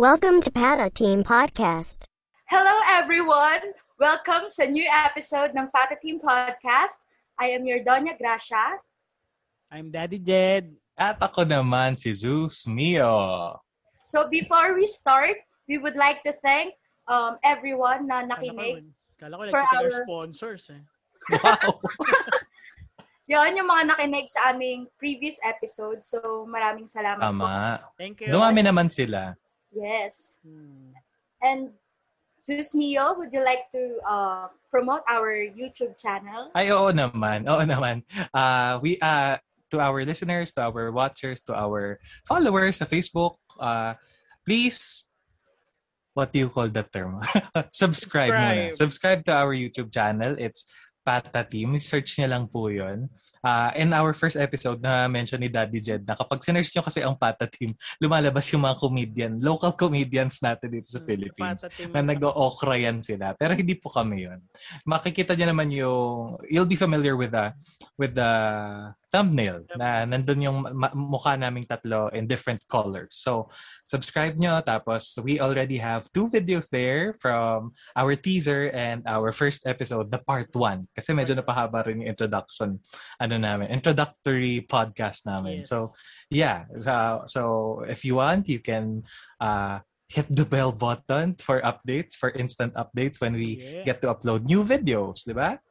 Welcome to Pata Team Podcast. Hello everyone! Welcome sa new episode ng Pata Team Podcast. I am your Doña Gracia. I'm Daddy Jed. At ako naman si Zeus Mio. So before we start, we would like to thank um, everyone na nakinig. Kala ko, For like, our- sponsors eh. Wow! Yon yung mga nakinig sa aming previous episode. So maraming salamat po. Tama. Thank you. Dumami naman sila. Yes. Hmm. And Zeus Mio, would you like to uh, promote our YouTube channel? Ay, oo naman. Oo naman. Uh, we, uh, to our listeners, to our watchers, to our followers sa Facebook, uh, please, what do you call that term? Subscribe, muna. Subscribe. Subscribe to our YouTube channel. It's Pata Team. Search niya lang po yun. Uh, in our first episode na mention ni Daddy Jed na kapag sinerch nyo kasi ang Pata Team, lumalabas yung mga comedian, local comedians natin dito sa Hmm, Philippines. Na nag-okra yan sila. Pero hindi po kami yun. Makikita niyo naman yung, you'll be familiar with the, with the thumbnail na nandun yung ma- mukha naming tatlo in different colors. So, subscribe nyo. Tapos, we already have two videos there from our teaser and our first episode, the part one. Kasi medyo napahaba rin yung introduction, ano namin, introductory podcast namin. Yes. So, yeah. So, so, if you want, you can uh, hit the bell button for updates, for instant updates when we Yeah. get to upload new videos, di ba?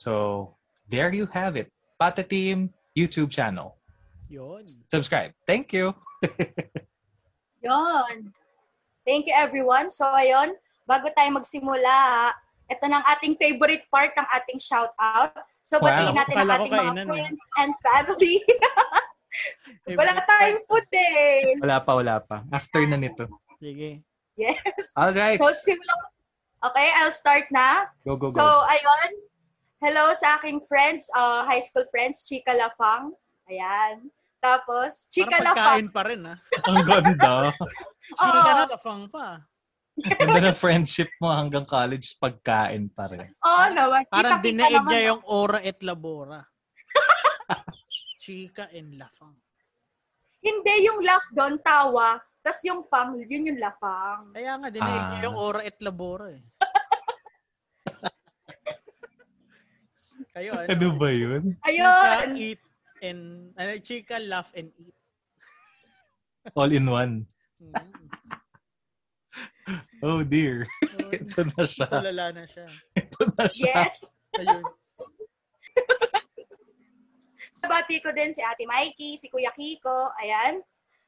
So, there you have it. Pata Team YouTube channel. Yun. Subscribe. Thank you. Yon. Thank you everyone. So ayun, bago tayo magsimula, ito ng ating favorite part ng ating shoutout. So Wow. batiin natin ang ating mga eh. friends and family. Eh, Wala tayong food eh. Wala pa, wala pa. After na nito. Sige. Yes. All right. So simulan Okay, I'll start na. Go, go, So go. ayun, hello sa aking friends, uh, high school friends, Chika Lafang. Ayan. Tapos, Chika Parang Lafang. pagkain pa rin ah. Ang ganda. Chika na, lafang pa. Ganda ng friendship mo hanggang college pagkain pa rin. Oo naman. Parang dinaig niya yung ora et labora. Chika and lafang. Hindi yung laugh doon, tawa. Tapos yung fang, yun yung lafang. Kaya nga, dinaig Ah. niya yung ora et labora eh. Kayo, ano? Ano ba yun? Chika, Ayun. eat, and, ano, chika, laugh, and eat. All in one. Mm. Oh dear. So, Ito na siya. tulala na siya. Ito na siya. Yes. Ayun. Sa bati ko din si Ate Mikey, si Kuya Kiko, ayan,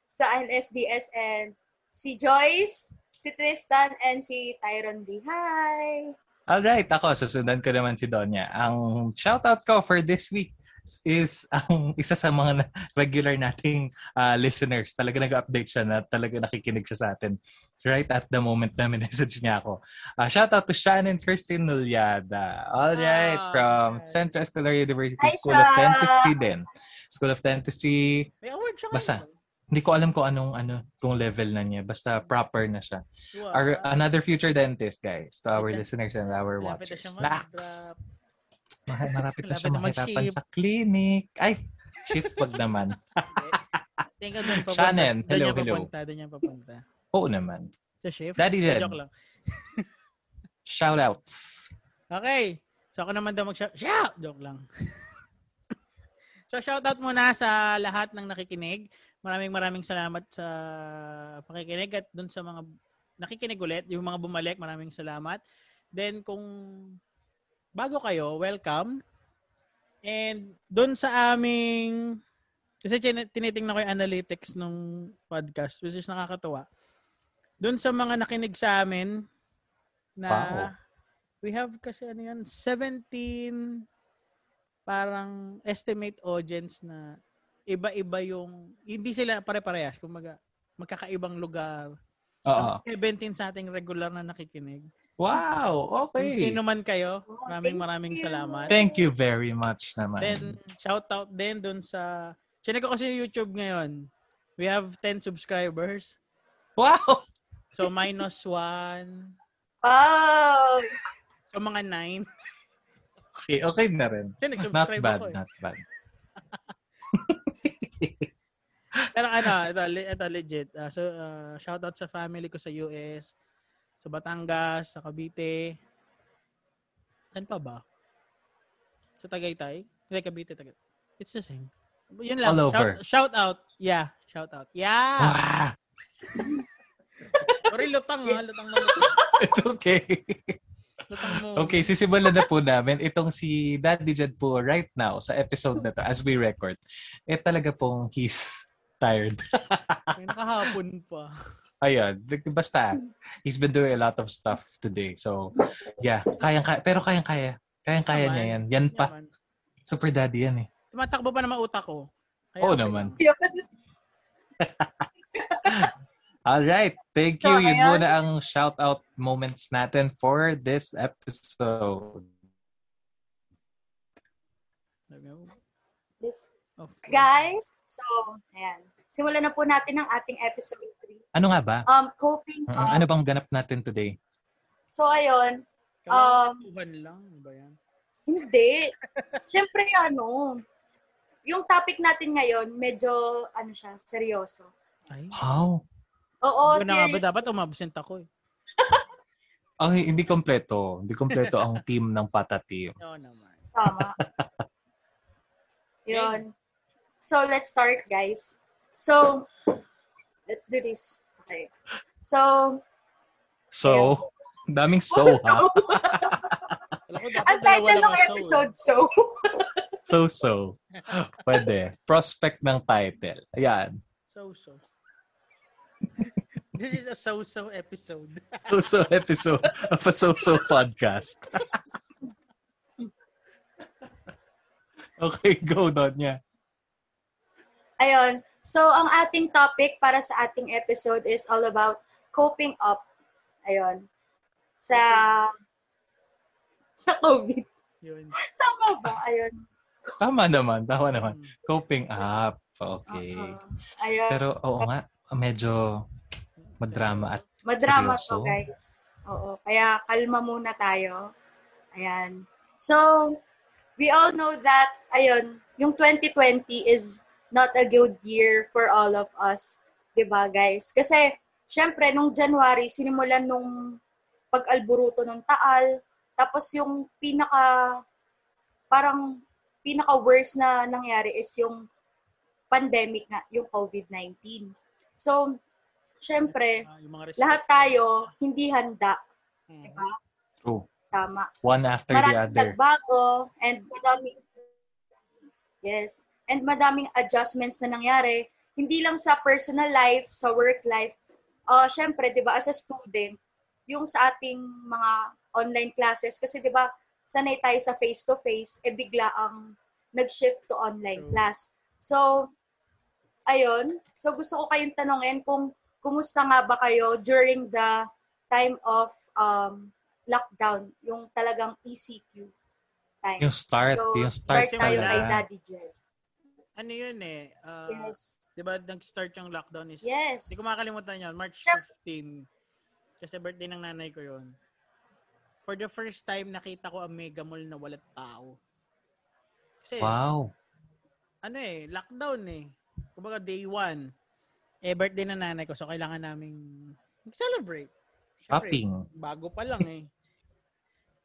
sa NSDS and si Joyce, si Tristan, and si Tyron D. Hi! Alright, ako, susundan ko naman si Donya. Ang shoutout ko for this week is ang isa sa mga regular nating ah, listeners. Talaga nag-update siya na talaga nakikinig siya sa atin. Right at the moment na message niya ako. Ah, shoutout to Shannon Kirsten Nulyada. Alright, Ah, from alright. Central Escolar University Hi, School of Sha! Dentistry din. School of Dentistry. May award siya Basta. ngayon. Hindi ko alam kung anong ano, kung level na niya. Basta proper na siya. Wow. Our, another future dentist, guys. To our Okay. listeners and our watchers. siya Snacks! Marapit na siya mahirapan sa clinic. Ay, shift wag naman. Tingnan doon papunta. Shannon, Doon hello, niya hello. papunta, doon niya papunta. Oo naman. Sa shift? Daddy Jed. Joke lang. Shoutouts. Okay. So ako naman daw mag-shout. Shout! Joke lang. so shoutout muna sa lahat ng nakikinig. Maraming maraming salamat sa pakikinig at dun sa mga nakikinig ulit, yung mga bumalik, maraming salamat. Then kung bago kayo, welcome. And dun sa aming kasi tin- tinitingnan ko yung analytics ng podcast which is nakakatuwa. Dun sa mga nakinig sa amin na Wow. we have kasi ano yan, 17 parang estimate audience na iba-iba yung hindi sila pare-parehas kumbaga magkakaibang lugar. Oo. 17 sa ating regular na nakikinig. Wow, Kung okay. sino man kayo, Oh, maraming thank maraming you. salamat. Thank you very much naman. Then, shout out din dun sa... Chinek ko kasi yung YouTube ngayon. We have 10 subscribers. wow! So, minus 1. Wow! So, mga 9. Okay, okay na rin. Kasi Not bad, ako eh. not bad. Pero ano, ito, ito legit. Ah, so, uh, shout out sa family ko sa US, sa Batangas, sa Cavite. Saan pa ba? Sa Tagaytay? Hindi, Cavite, Tagaytay. It's the same. Yun lang. All over. Shout, shout out. Yeah. Shout out. Yeah. Wow. Sorry, lutang ha. Lutang mo. Lutang, It's okay. lutang mo. Okay, sisimulan na po namin itong si Daddy Jed po right now sa episode na to as we record. Eh talaga pong he's tired. May nakahapon pa. Ayun, basta he's been doing a lot of stuff today. So, yeah, kayang kaya pero kayang kaya. Kayang kaya niya yan. Yan pa. Yaman. Super daddy yan eh. Tumatakbo pa naman utak ko. Oo okay naman. All right. Thank you. So, Yun ayan. muna ang shout out moments natin for this episode. This-. Guys, so, ayan. Simulan na po natin ang ating episode 3. Ano nga ba? Um, coping. Um, Ano bang ganap natin today? So, ayun. Um, lang. Ano ba yan? Hindi. Siyempre, ano, yung topic natin ngayon, medyo, ano siya, seryoso. Ay. Wow. Oo, Hindi ko na ba serious. dapat umabsent ako eh. Ay, hindi kompleto. Hindi kompleto ang team ng Pata Team. Oo naman. Tama. Yun. So, let's start, guys. So, let's do this. Okay. So, So, daming so ha. Ang title ng episode, eh. so, So, so. Pwede. Prospect ng title. Ayan. So-so. This is a so-so episode. So, so episode of a so-so podcast. okay, go, Donya. ayun. So, ang ating topic para sa ating episode is all about coping up. Ayun. Sa, sa COVID. Yun. Tama ba? Ayun. Tama naman, tama naman. Mm. Coping up. Okay. Oo. ayun. Pero oo nga, medyo madrama at Madrama Seryoso? to, guys. Oo. Kaya kalma muna tayo. Ayan. So, we all know that, ayun, yung 2020 is not a good year for all of us. 'Di ba guys? Kasi, syempre, nung January, sinimulan nung pag-alburuto ng taal. Tapos yung pinaka, parang pinaka-worst na nangyari is yung pandemic nga, yung COVID-19. So, syempre, mga lahat tayo hindi handa, Mm. di ba? true. Tama. One after the Maraming other. nagbago and madaming Yes. And madaming adjustments na nangyari, hindi lang sa personal life, sa work life. Uh, syempre, 'di ba, as a student, yung sa ating mga online classes kasi 'di ba, sanay tayo sa face to face, eh bigla ang nag-shift to online class. So, ayun. So gusto ko kayong tanongin kung kumusta nga ba kayo during the time of um, lockdown, yung talagang ECQ time. Yung start, so, yung start, start tayo kay. Daddy Jed. Ano yun eh? ah, Yes. Di ba nag-start yung lockdown is... Yes. Hindi ko makakalimutan yun. March Siyempre. 15. Kasi birthday ng nanay ko yun. For the first time, nakita ko ang mega mall na walang tao. Kasi, Wow. ano eh, lockdown eh. Kumbaga day one. Eh, birthday ng nanay ko. So, kailangan naming mag-celebrate. Siyempre, Shopping. Bago pa lang eh.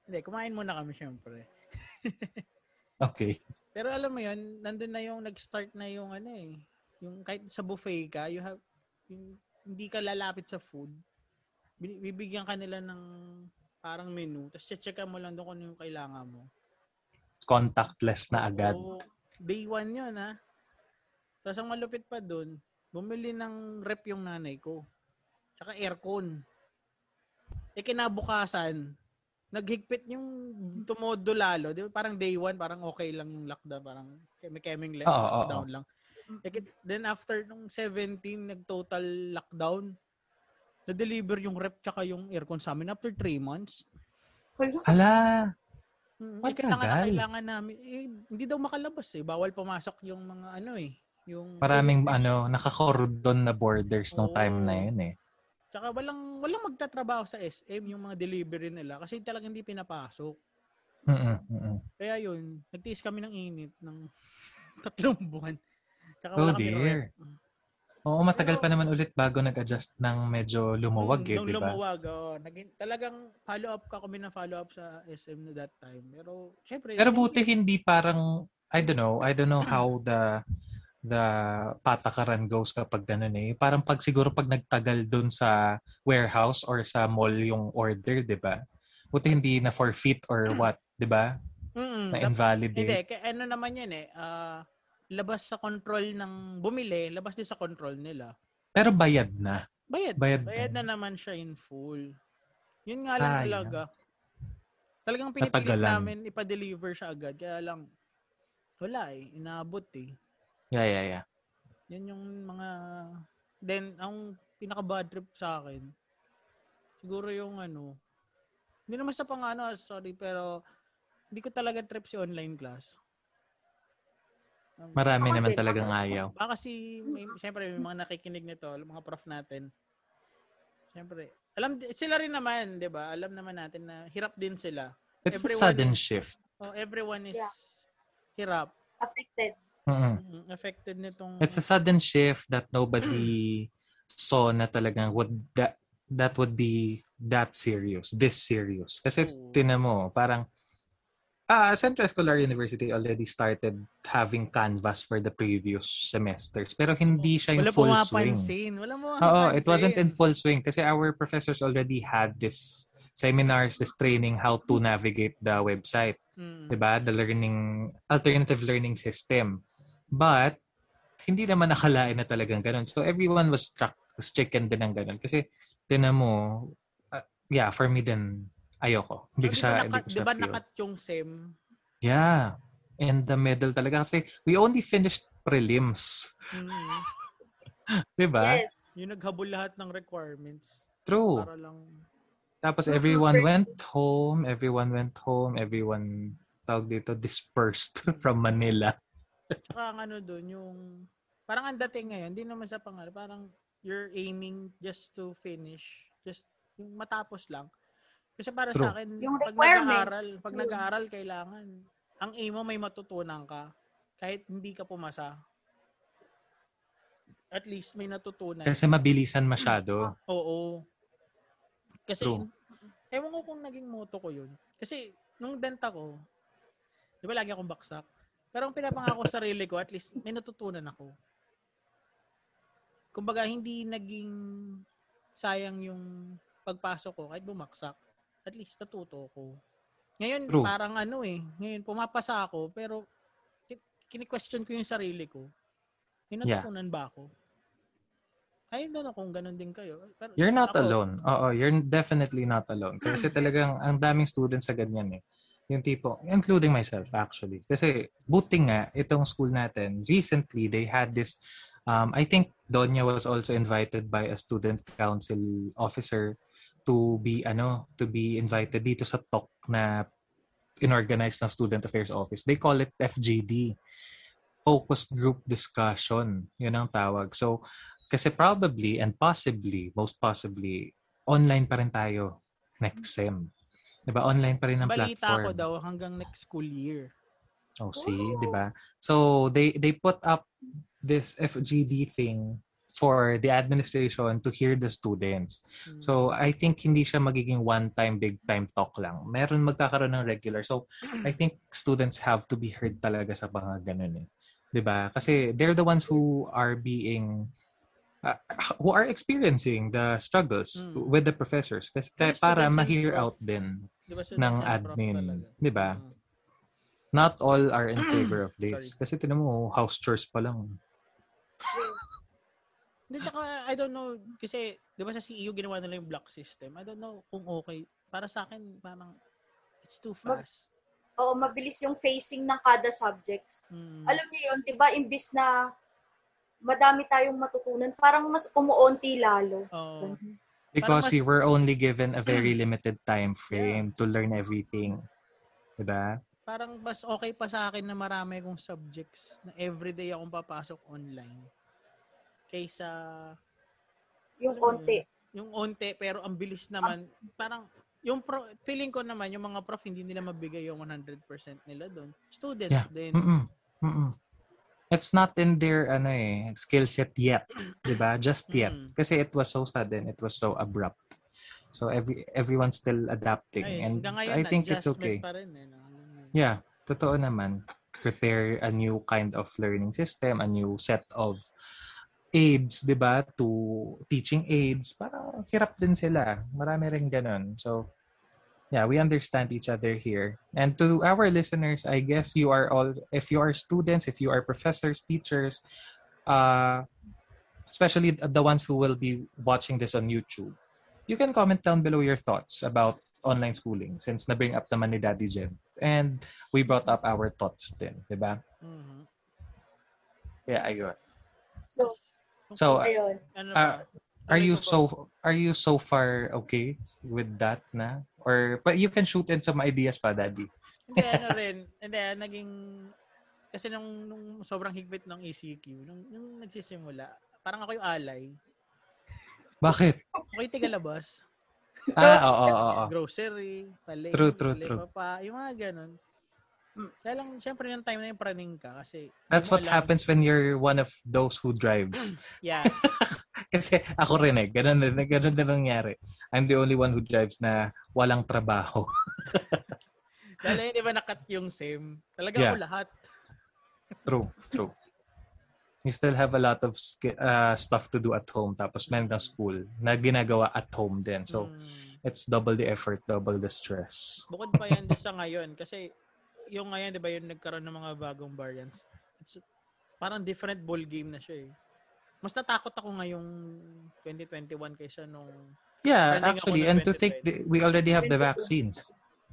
Hindi, kumain muna kami syempre. Okay. Pero alam mo yun, nandun na yung nag-start na yung ano eh. Yung kahit sa buffet ka, you have, yung, hindi ka lalapit sa food. Bibigyan ka nila ng parang menu. Tapos checkan mo lang doon kung ano yung kailangan mo. Contactless na agad. Oo, day one yun ha. Tapos ang malupit pa doon, bumili ng rep yung nanay ko. Tsaka aircon. Eh kinabukasan, naghigpit yung tumodo lalo. Di ba parang day one, parang okay lang yung lockdown. Parang may keming Oo, oo, lockdown lang. Eh, kin- then after nung 17, nag-total lockdown, na-deliver yung rep tsaka yung aircon sa amin after 3 months. Hala. Hmm, eh, kailangan na kailangan namin. Eh, hindi daw makalabas eh. Bawal pumasok yung mga ano eh. Yung Maraming ano, nakakordon na borders nung Oo. time na yun eh. Tsaka walang walang magtatrabaho sa SM yung mga delivery nila kasi talagang hindi pinapasok. Mm-mm, mm-mm. Kaya yun, nagtiis kami ng init ng tatlong buwan. Tsaka Oh kami dear. rep. Oo, matagal pa naman ulit bago nag-adjust ng medyo lumuwag Mm, eh, di ba? lumuwag, oh, naging, talagang follow up ka kami na follow up sa SM na that time. Pero, syempre. Pero buti hindi parang, I don't know, I don't know how the the patakaran goes kapag ganun eh. Parang pag siguro pag nagtagal dun sa warehouse or sa mall yung order, di ba? Buti hindi na forfeit or what, di ba? Mm, Na invalidate. Hindi, kaya ano naman yan eh. ah, labas sa control ng bumili, labas din sa control nila. Pero bayad na. Bayad. Bayad Bayad na. na naman siya in full. Yun nga lang talaga. Talagang pinipilit Natagalan. namin ipa-deliver siya agad. Kaya lang, wala eh. Inaabot eh. Yeah, yeah, yeah. Yan yung mga... Then, ang pinaka-bad trip sa akin, siguro yung ano, hindi naman sa pang ano, sorry, pero hindi ko talaga trip si online class. Um, Marami naman din, talagang ako. ayaw. Baka kasi, may, syempre, may mga nakikinig nito, mga prof natin. Syempre, alam, sila rin naman, di ba? Alam naman natin na hirap din sila. It's a Everyone sudden is- shift. Oh, everyone is Yeah. hirap. Affected. Mm-mm. Mm, Affected nitong... It's a sudden shift that nobody saw na talagang would that that would be that serious, this serious. Kasi Oo. tinan mo, parang ah, Central Escolar University already started having canvas for the previous semesters. Pero hindi siya yung Wala full swing. pumapansin. Wala mo Oo, it wasn't in full swing kasi our professors already had this seminars, this training how to navigate the website. Mm. 'di ba? The learning alternative learning system. But hindi naman nakalain na talagang ganun. So everyone was struck stricken din ng ganun kasi tinan mo uh, yeah, for me din ayoko. Hindi ko siya hindi ko di siya ba feel. nakat yung SEM? Yeah. In the middle talaga kasi we only finished prelims. Mm. 'Di ba? Yes. Yung naghabol lahat ng requirements. True. Para lang... Tapos everyone went home, everyone went home, everyone tawag dito dispersed from Manila. Tsaka ang ano doon, yung... Parang ang dating ngayon, hindi naman sa pangalan. Parang you're aiming just to finish. Just yung matapos lang. Kasi para True. sa akin, Yung pag nag-aaral, pag Yun. nag-aaral, kailangan, ang aim mo may matutunan ka. Kahit hindi ka pumasa. At least may natutunan. Kasi mabilisan masyado. Oo. Kasi, True. ewan ko kung naging motto ko yun. Kasi, nung denta ko, di ba lagi akong baksak? Pero ang pinapangako sa sarili ko, at least may natutunan ako. Kumbaga, hindi naging sayang yung pagpasok ko kahit bumaksak. At least natuto ko. Ngayon, True. parang ano eh. Ngayon, pumapasa ako, pero ki- kini-question ko yung sarili ko. May Yeah. natutunan ba ako? Ay, hindi na kung ganun din kayo. Pero You're not ako, alone. Oo, you're definitely not alone. Kasi talagang ang daming students sa ganyan eh. Yung tipo, including myself actually. Kasi buti nga, itong school natin, recently they had this, um, I think Donya was also invited by a student council officer to be, ano, to be invited dito sa talk na inorganize ng Student Affairs Office. They call it FGD. Focused Group Discussion. Yun ang tawag. So, kasi probably and possibly, most possibly, online pa rin tayo next sem. Diba? Online pa rin ang Balita platform. ko daw hanggang next school year. Oh, see, 'di ba? So they they put up this FGD thing for the administration to hear the students. Hmm. So I think hindi siya magiging one time big time talk lang. Meron magkakaroon ng regular. So I think students have to be heard talaga sa mga ganun eh. 'Di ba? Kasi they're the ones who are being uh, who are experiencing the struggles Mm. with the professors kasi para ma-hear out din Di ba, ng admin, talaga. 'di ba? Mm. not all are in favor of this. Sorry. Kasi tinan mo, house chores pa lang. Hindi, tsaka, I don't know, kasi, di ba sa CEU ginawa nila yung block system? I don't know kung okay. Para sa akin, parang, it's too fast. Oo, mabilis yung facing ng kada subjects. Mm. Alam niyo yun, di ba, imbis na madami tayong matutunan, parang mas umuunti lalo. Oo. Because mas- you were only given a very limited time frame to learn everything. Diba? parang mas okay pa sa akin na marami akong subjects na everyday akong papasok online. Kaysa, Yung konti. yung onte, pero ang bilis naman, parang, yung pro, feeling ko naman, yung mga prof, hindi nila mabigay yung 100% nila doon. Students Yeah. din. Mm-mm. Mm-mm. It's not in their ano eh, skill set yet, 'di ba? Just yet. Mm. Kasi it was so sudden, it was so abrupt. So every everyone's still adapting Ay, and ngayon, I think it's okay. Pa rin, eh, no? Yeah, totoo naman. Prepare a new kind of learning system, a new set of aids, 'di ba? To teaching aids, para hirap din sila. Marami rin ganun. So yeah, we understand each other here. And to our listeners, I guess you are all if you are students, if you are professors, teachers, uh especially the ones who will be watching this on YouTube, you can comment down below your thoughts about online schooling since na-bring up naman ni Daddy Jen. And we brought up our thoughts din, di ba? Mhm. Yeah, ayun. So, So, ayun. Uh, are you so are you so far okay with that na? Or but you can shoot in some ideas pa, Daddy. Hindi, ano rin. Hindi, naging... Kasi nung, nung sobrang higpit ng ECQ, nung, nung nagsisimula, parang ako yung alay. Bakit? Ako yung tigalabas. Ah, oo, oo, oo. Grocery, palay, True, true, palay true. pa, yung mga ganun. Mm. Kaya lang, syempre yung time na yung praning ka kasi... That's what alam. happens when you're one of those who drives. Yeah. Kasi ako rin eh, ganun ganun din nangyari. I'm the only one who drives na walang trabaho. Dahil hindi ba nakat yung same? Talaga Yeah. ako lahat. True, true. You still have a lot of uh, stuff to do at home tapos meron kang school na ginagawa at home din. So, Mm. it's double the effort, double the stress. Bukod pa yan sa ngayon. Kasi yung ngayon, di ba, yung nagkaroon ng mga bagong variants. It's parang different ball game na siya eh. Mas natakot ako ngayong 2021 kaysa nung... Yeah, actually, and to think 2020. th- we already have the 2020. vaccines.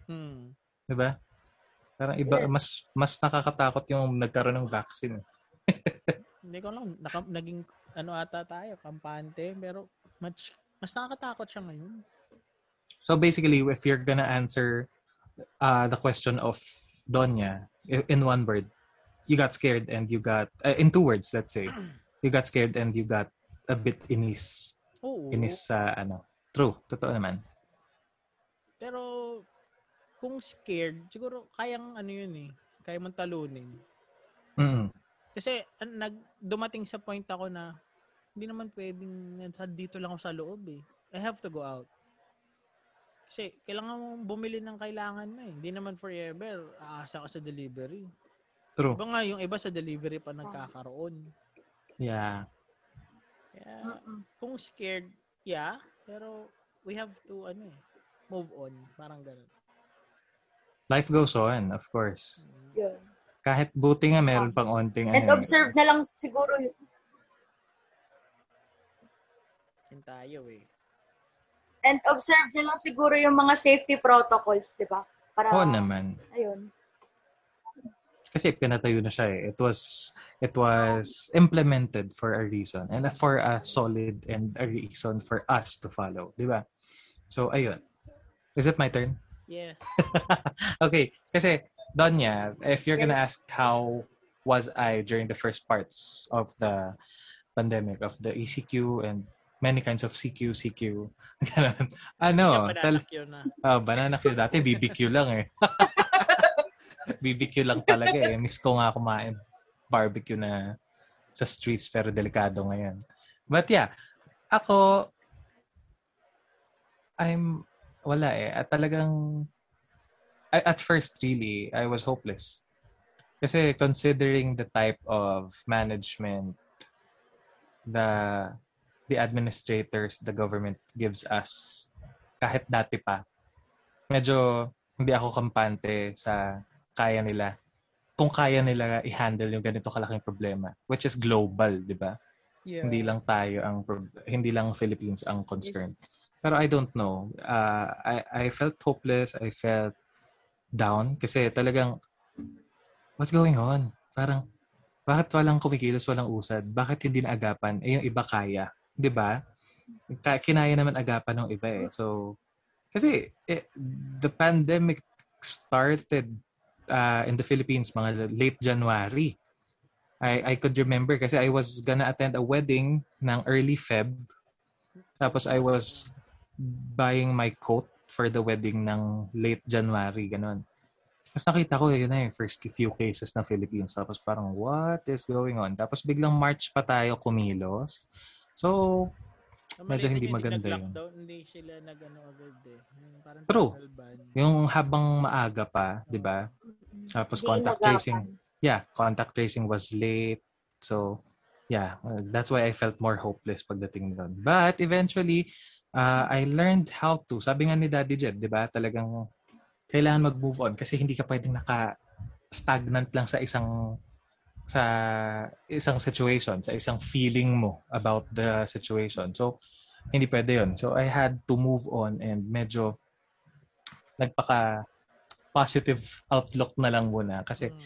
Hmm. 'Di ba? Parang iba, Yeah. mas mas nakakatakot yung nagkaroon ng vaccine. Hindi ko lang, naka, naging ano ata tayo, kampante. Pero much, mas nakakatakot siya ngayon. So basically, if you're gonna answer uh, the question of Donya i- in one word, you got scared and you got, uh, in two words, let's say, you got scared and you got a bit inis. Oo. Inis sa ano. True, totoo naman. Pero kung scared, siguro kayang ano yun eh. Kaya mong talunin. Mm. Kasi an, nag, dumating sa point ako na hindi naman pwedeng dito lang ako sa loob eh. I have to go out. Kasi kailangan mong bumili ng kailangan na eh. Hindi naman forever aasa ka sa delivery. True. Iba nga yung iba sa delivery pa nagkakaroon. Yeah. Kaya Mm-mm. kung scared, yeah. Pero we have to ano eh, move on. Parang ganun. Life goes on, of course. Yun. Kahit buti nga meron pang onting And ano. observe na lang siguro yung Yun tayo eh. and observe nyo lang siguro yung mga safety protocols, di ba? Para, Oo naman. ayun. Kasi pinatayo na siya eh. It was it was implemented for a reason and for a solid and a reason for us to follow, 'di ba? So ayun. Is it my turn? Yes. okay, kasi Donya, if you're gonna Yes. ask how was I during the first parts of the pandemic of the ECQ and many kinds of CQ, CQ. Ganun. ano, tal- na. Oh, banana Q. Dati BBQ lang eh. BBQ lang talaga eh. Miss ko nga kumain barbecue na sa streets pero delikado ngayon. But yeah, ako I'm wala eh. At talagang at first really I was hopeless. Kasi considering the type of management the the administrators the government gives us kahit dati pa medyo hindi ako kampante sa kaya nila kung kaya nila i-handle yung ganito kalaking problema which is global di ba? Yeah. hindi lang tayo ang hindi lang Philippines ang concern Yes. pero I don't know. Uh, I I felt hopeless. I felt down. Kasi talagang what's going on? Parang bakit walang kumikilos walang usad? Bakit hindi naagapan? Eh yung iba kaya 'di ba? Kinaya naman agapan ng iba eh. So kasi eh, the pandemic started uh, in the Philippines mga late January. I I could remember kasi I was gonna attend a wedding ng early Feb. Tapos I was buying my coat for the wedding ng late January, ganun. Tapos nakita ko, yun na yung first few cases ng Philippines. Tapos parang, what is going on? Tapos biglang March pa tayo kumilos. So, Medyo hindi maganda yun. Hindi sila nag-ano agad eh. Yung Parang True. yung habang maaga pa, di ba? Tapos Hindi contact inagapan. tracing, yeah, contact tracing was late. So, yeah, that's why I felt more hopeless pagdating doon. But eventually, uh, I learned how to. Sabi nga ni Daddy Jed, di ba? Talagang kailangan mag-move on kasi hindi ka pwedeng naka-stagnant lang sa isang sa isang situation, sa isang feeling mo about the situation. So, hindi pwede yun. So, I had to move on and medyo nagpaka positive outlook na lang muna kasi Mm.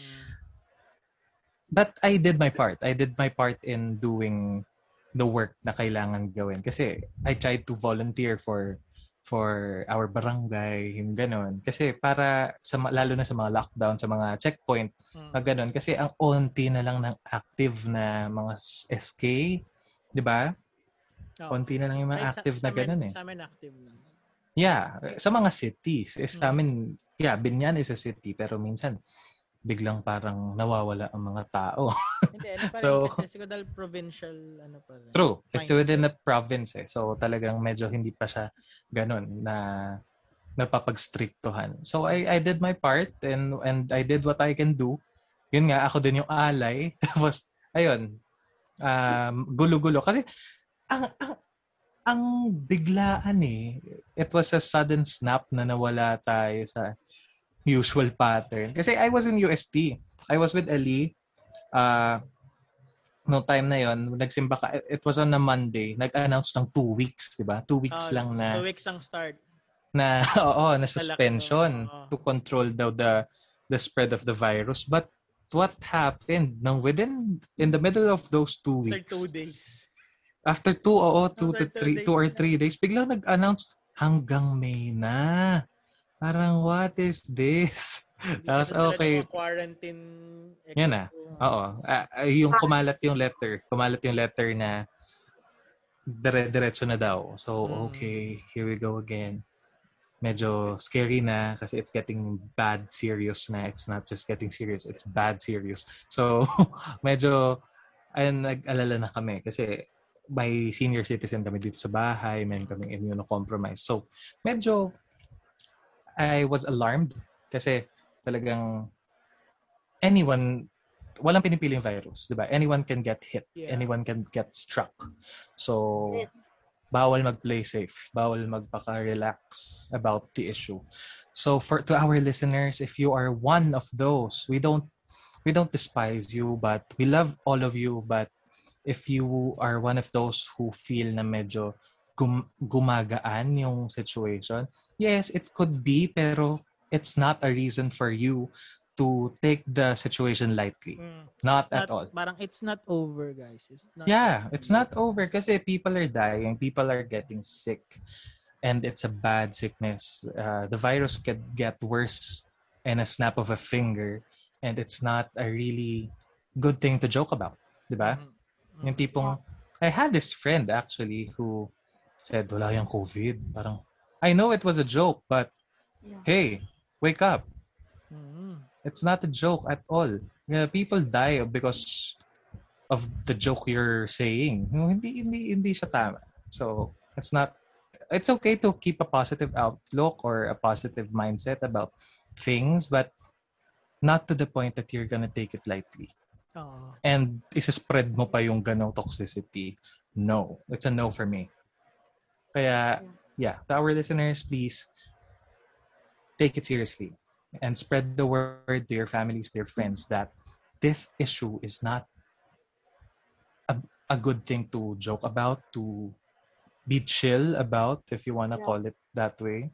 but I did my part. I did my part in doing the work na kailangan gawin kasi I tried to volunteer for for our barangay, yung ganon. Kasi para, sa, lalo na sa mga lockdown, sa mga checkpoint, Mm. na ganon. Kasi ang onti na lang ng active na mga SK, di ba? Oo. Konti na lang yung mga sa- active sa na amin- ganon eh. Sa amin active na. Yeah, sa mga cities. Eh, sa Mm. amin, yeah, Binyan is a city, pero minsan, biglang parang nawawala ang mga tao. Hindi, ano pa So- kasi siguro dahil provincial, ano pa rin. True. It's Mindset. within the province eh. So talagang medyo hindi pa siya ganun na napapagstriktuhan. So I I did my part and and I did what I can do. Yun nga, ako din yung alay. Tapos, ayun, um, gulo-gulo. Kasi, ang, ang, ang biglaan eh, it was a sudden snap na nawala tayo sa usual pattern. Kasi I was in UST. I was with Ellie. Uh, no time na yon nagsimba ka. It was on a Monday. Nag-announce ng two weeks, di ba? Two weeks Oh, lang na Two weeks ang start. na oo, na suspension to control daw the the spread of the virus. But what happened nang within in the middle of those two After weeks two days. after two oo two to After two three two or three days biglang nag-announce hanggang May na parang what is this Tapos, okay. naka-quarantine. Yan na. oo Ah, ah, yung kumalat yung letter kumalat yung letter na dire-diretso na daw so Mm. okay here we go again medyo scary na kasi it's getting bad serious na. It's not just getting serious, it's bad serious. So, medyo ayun, nag-alala na kami kasi by senior citizen kami dito sa bahay, meron kaming immunocompromised. So, medyo I was alarmed kasi talagang anyone walang pinipili yung virus, 'di ba? Anyone can get hit. Yeah. Anyone can get struck. So, Yes. bawal mag-play safe, bawal magpaka-relax about the issue. So for to our listeners, if you are one of those, we don't we don't despise you, but we love all of you, but if you are one of those who feel na medyo gum- gumagaan yung situation, yes, it could be, pero it's not a reason for you to take the situation lightly. Mm. Not It's at not- all. Parang it's not over, guys. It's not Yeah, over. it's not over kasi people are dying, people are getting sick, and it's a bad sickness. Uh, the virus could get worse in a snap of a finger, and it's not a really good thing to joke about, di ba? Mm. Yung tipong, I had this friend actually who said, wala yung COVID. Parang, I know it was a joke, but Yeah. hey, wake up. Mm. It's not a joke at all. Yeah, people die because of the joke you're saying. No, hindi hindi hindi siya tama. So, it's not it's okay to keep a positive outlook or a positive mindset about things, but not to the point that you're gonna take it lightly. Oo. And isa-spread mo pa yung ganong toxicity. No. It's a no for me. Kaya, yeah, to our listeners, please take it seriously and spread the word to your families, to your friends that this issue is not a, a good thing to joke about, to be chill about, if you want to Yeah. call it that way.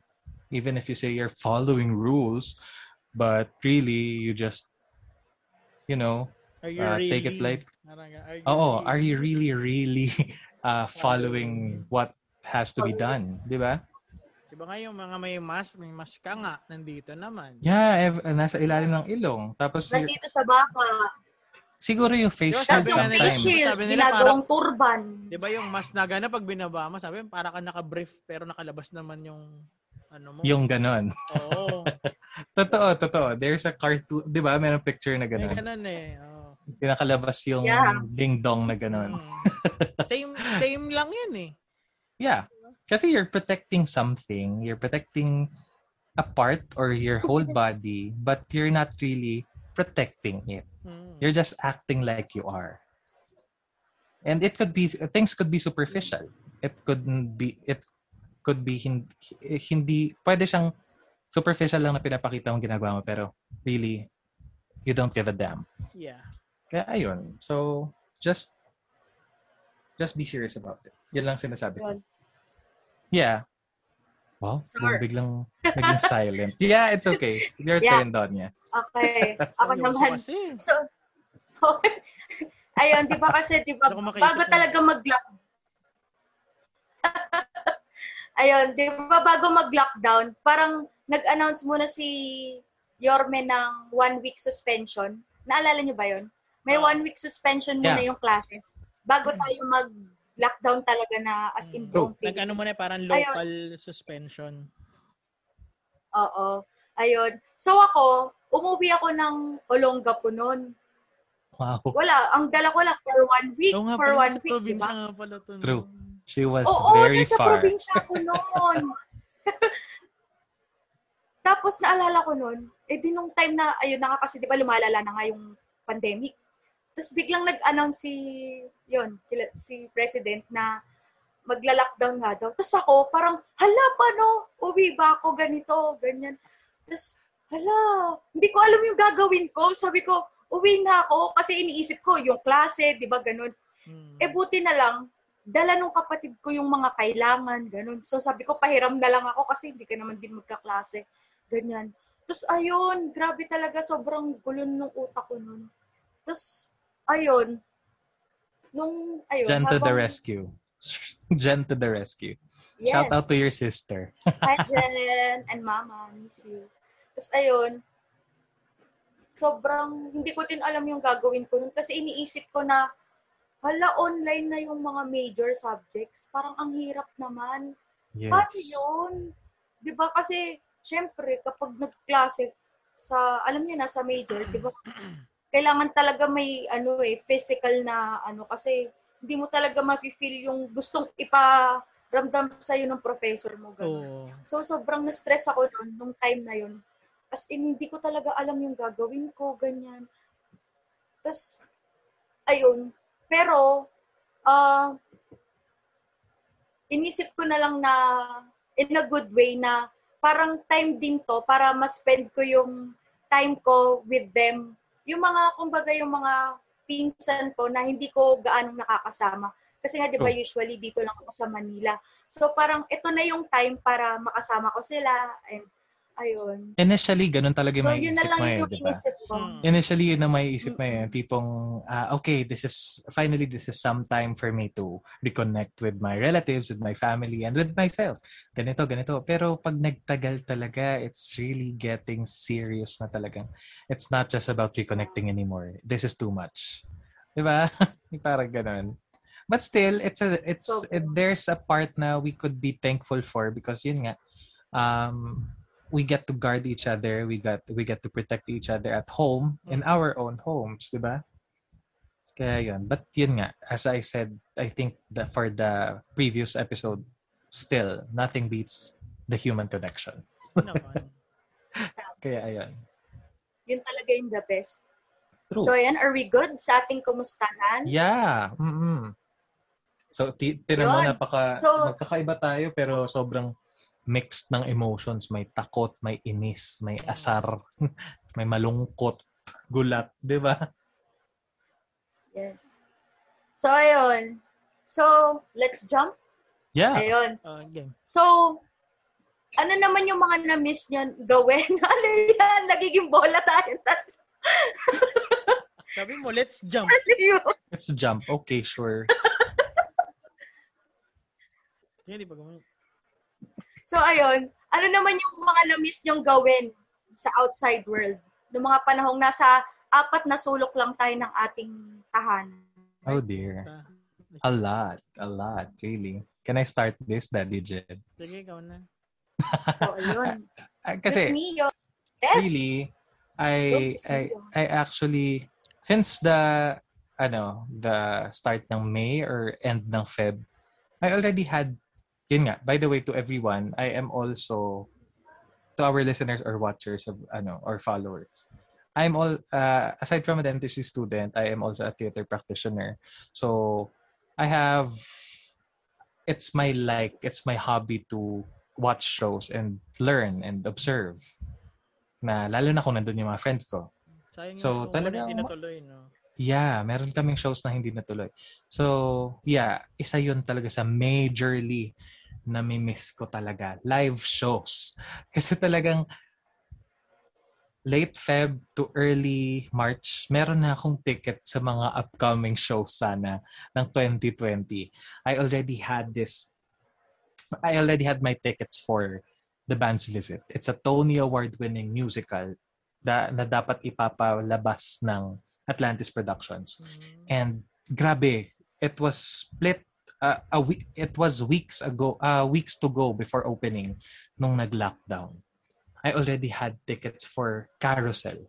Even if you say you're following rules, but really you just, you know, Are you Uh, really... take it light. Parang, are you Oh, are you really- really, really uh, following what has to be done? Di ba? Diba nga yung mga may mask, may mask ka nga, nandito naman. Yeah, ev- nasa ilalim ng ilong. Tapos, Nandito sa baka. siguro yung face Diba, shield Tapos sabi yung nga nila- face sometimes. shield, Sabi nila ginagawang turban. Di ba yung mask na gana pag binaba mo, sabi mo, para ka naka-brief pero nakalabas naman yung ano mo. Yung ganon. Oo. Totoo, totoo. There's a cartoon, di ba? Merong picture na May ganon. ganun eh. Oo. Pinakalabas yung Yeah. ding-dong na ganon. Mm. same same lang yan eh. Yeah. Kasi you're protecting something. You're protecting a part or your whole body, but you're not really protecting it. Mm. You're just acting like you are. And it could be things could be superficial. It could be it could be hindi, hindi pwede siyang superficial lang na pinapakita mong ginagawa mo pero really you don't give a damn. Yeah. Kaya ayun. So just just be serious about it. Yan lang sinasabi ko. Yeah. Wow, biglang naging silent. Yeah, it's okay. Your Yeah. turn, Donya. Okay. Ako naman. So, ayun, di ba kasi, di ba, bago talaga mag-lock, ayun, di ba bago mag-lockdown, parang nag-announce muna si Yorme ng one week suspension. Naalala niyo ba yun? May Ah. one week suspension muna Yeah. yung classes. Bago tayo mag-lockdown talaga na as in Mm. Nag-ano mo na parang Ayun. local suspension. Oo. Ayun. So ako, umuwi ako ng Olongapo noon. Wow. Wala, ang dala ko lang for one week, Oo nga for pala, one sa week, di probinsya ba? nga pala to. True. She was Oo, very nasa far. probinsya ako noon. Tapos naalala ko noon, eh di nung time na, ayun na nga kasi di ba lumalala na nga yung pandemic. Tapos biglang nag-announce si, yun, kila- si President na magla-lockdown nga daw. Tapos ako, parang, hala, paano? Uwi ba ako ganito, ganyan. Tapos, hala, hindi ko alam yung gagawin ko. Sabi ko, uwi na ako kasi iniisip ko yung klase, di ba, ganun. Mm. Eh buti na lang, dala nung kapatid ko yung mga kailangan, ganun. So sabi ko, pahiram na lang ako kasi hindi ka naman din magkaklase. Ganyan. Tapos ayun, grabe talaga, sobrang gulo nung utak ko nun. Tapos, ayun, nung, ayun. Jen to the rescue. Jen to the rescue. Yes. Shout out to your sister. Hi, Jen and Mama. Miss you. Tapos, ayun, sobrang, hindi ko din alam yung gagawin ko nun kasi iniisip ko na, hala, online na yung mga major subjects. Parang ang hirap naman. Yes. Paano yun? Di ba kasi, syempre, kapag nagklase sa, alam niyo na, sa major, di ba, kailangan talaga may, ano eh, physical na, ano, kasi, hindi mo talaga mafe-feel yung gustong iparamdam sa'yo ng professor mo. Ganun. Oo. So, sobrang na-stress ako noon, nung time na yun. As in, hindi ko talaga alam yung gagawin ko, ganyan. Tapos, ayun. Pero, ah, inisip ko na lang na, in a good way na, parang time din to para ma-spend ko yung time ko with them. Yung mga, kumbaga, yung mga pinsan ko na hindi ko gaano nakakasama. Kasi nga, di ba, Oh. usually dito lang ako sa Manila. So, parang ito na yung time para makasama ko sila. And, ayun. Initially, ganun talaga yung So, may yun na isip lang mo eh, yung di ba? inisip ko. Mm. Initially, yun ang may isip mo eh. Tipong, ah, okay, this is, finally, this is some time for me to reconnect with my relatives, with my family, and with myself. Ganito, ganito. Pero pag nagtagal talaga, it's really getting serious na talagang. It's not just about reconnecting anymore. This is too much. Di ba? Parang ganun. But still, it's a, it's, So- it, there's a part na we could be thankful for because yun nga, um, we get to guard each other, we got we get to protect each other at home in our own homes, 'di ba? Kaya yun. But yun nga, as I said, I think that for the previous episode, still nothing beats the human connection. Kaya ayun. Yun talaga yung the best. True. So, ayan, are we good sa ating kumustahan? yeah. Mm-mm. So, ti- tinan mo, napaka, So- magkakaiba tayo pero sobrang mixed ng emotions. May takot, may inis, may asar, may malungkot, gulat, di ba? Yes. So, ayun. So, let's jump. Yeah. Ayun. Ah, game. So, ano naman yung mga na-miss nyo gawin? ano yan? Nagiging bola tayo. Sabi mo, let's jump. Ano? Let's jump. Okay, sure. Sige, di ba gumano? So, ayun. Ano naman yung mga na-miss nyong gawin sa outside world? Noong mga panahong nasa apat na sulok lang tayo ng ating tahanan. Oh dear. A lot. A lot, really. Can I start this, Daddy Jed? Sige, ikaw na. So, ayun. Ah, Kasi, Mio. Yes. really, I, I. I actually, since the, ano, the start ng May or end ng Feb, I already had, yun nga, by the way, to everyone, I am also, to our listeners or watchers of, ano, or followers, I'm all, uh, aside from a dentistry student, I am also a theater practitioner. So, I have, it's my like, it's my hobby to watch shows and learn and observe. Na, lalo na kung nandun yung mga friends ko. Sayang So, mo na hindi natuloy, no? Yeah, meron kaming shows na hindi natuloy. So, yeah, isa yun talaga sa majorly na miss ko talaga. Live shows. Kasi talagang late Feb to early March, meron na akong ticket sa mga upcoming shows sana ng 2020. I already had this, I already had my tickets for The Band's Visit. It's a Tony Award-winning musical da, na dapat ipapalabas ng Atlantis Productions. Mm. And grabe, it was split uh, a week it was weeks ago uh, weeks to go before opening nung nag-lockdown. I already had tickets for Carousel.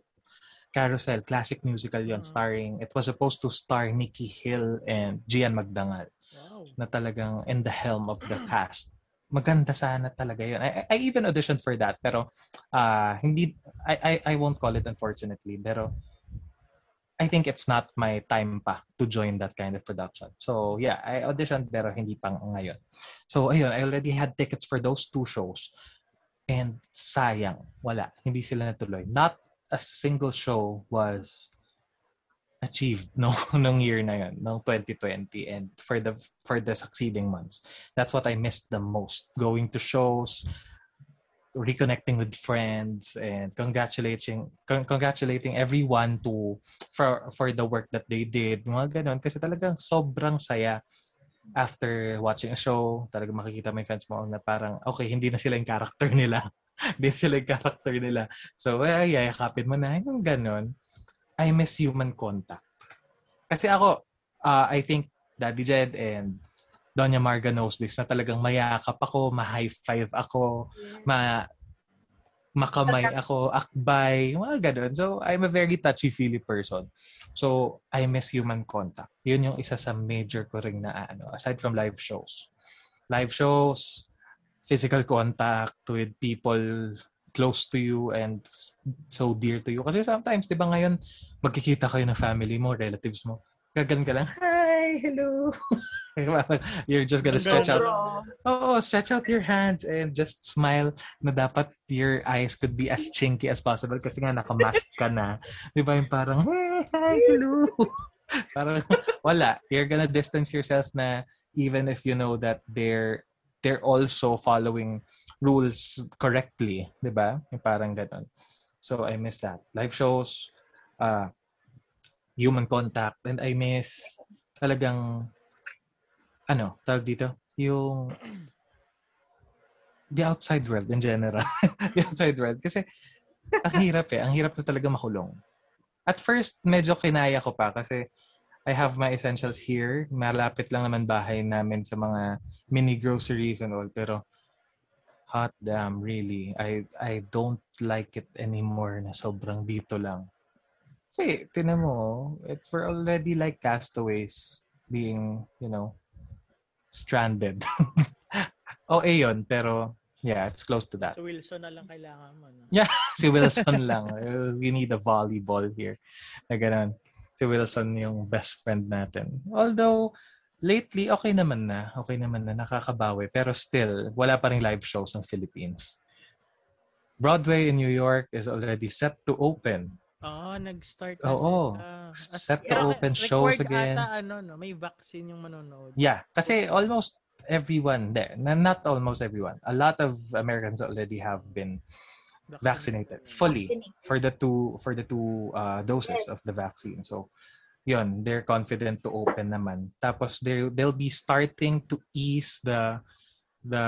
Carousel, classic musical yon Mhm. starring, it was supposed to star Nikki Hill and Gian Magdangal Wow. na talagang in the helm of the cast. Maganda sana talaga yun. I, I- I even auditioned for that pero uh, hindi I, I I won't call it unfortunately pero I think it's not my time pa to join that kind of production. So yeah, I auditioned pero hindi pang ngayon. So ayun, I already had tickets for those two shows. And sayang, wala. Hindi sila natuloy. Not a single show was achieved no nung year na yun, no 2020 and for the for the succeeding months. That's what I missed the most. Going to shows, reconnecting with friends and congratulating con- congratulating everyone to for for the work that they did. Mga ganun kasi talagang sobrang saya after watching a show, talaga makikita mo yung friends mo na parang, okay, hindi na sila yung character nila. hindi sila yung character nila. So, ay, yayakapin mo na. Yung ganun. I miss human contact. Kasi ako, uh, I think Daddy Jed and Doña Marga knows this na talagang mayakap ako, ma-high five ako, ma makamay ako, akbay, mga ganun. So, I'm a very touchy-feely person. So, I miss human contact. Yun yung isa sa major ko ring na ano, aside from live shows. Live shows, physical contact with people close to you and so dear to you. Kasi sometimes, di ba ngayon, magkikita kayo ng family mo, relatives mo, gaganon ka lang, hi, hello. You're just gonna stretch out Bro. Oo, stretch out your hands and just smile na dapat your eyes could be as chinky as possible kasi nga nakamask ka na. Di ba yung parang, hey, hi, hello. parang wala. You're gonna distance yourself na even if you know that they're they're also following rules correctly. Di ba? Yung parang ganun. So, I miss that. Live shows, uh, human contact, and I miss talagang ano, tawag dito, yung the outside world in general. the outside world. Kasi, ang hirap eh. Ang hirap na talaga makulong. At first, medyo kinaya ko pa kasi I have my essentials here. Malapit lang naman bahay namin sa mga mini groceries and all. Pero, hot damn, really. I I don't like it anymore na sobrang dito lang. Kasi, tinan mo, it's we're already like castaways being, you know, stranded. o eh yun, pero yeah, it's close to that. So Wilson na lang kailangan mo. No? si Wilson lang. We need a volleyball here. Na ganun. Si Wilson yung best friend natin. Although, lately, okay naman na. Okay naman na. Nakakabawi. Pero still, wala pa rin live shows ng Philippines. Broadway in New York is already set to open. Oo, nag-start na Oo. sila. Set to open record shows again. Ata, ano, no, may vaccine yung manonood. Yeah, kasi almost everyone there, na- not almost everyone, a lot of Americans already have been vaccinated fully for the two for the two uh, doses Yes. of the vaccine. So, yun, they're confident to open naman. Tapos they they'll be starting to ease the the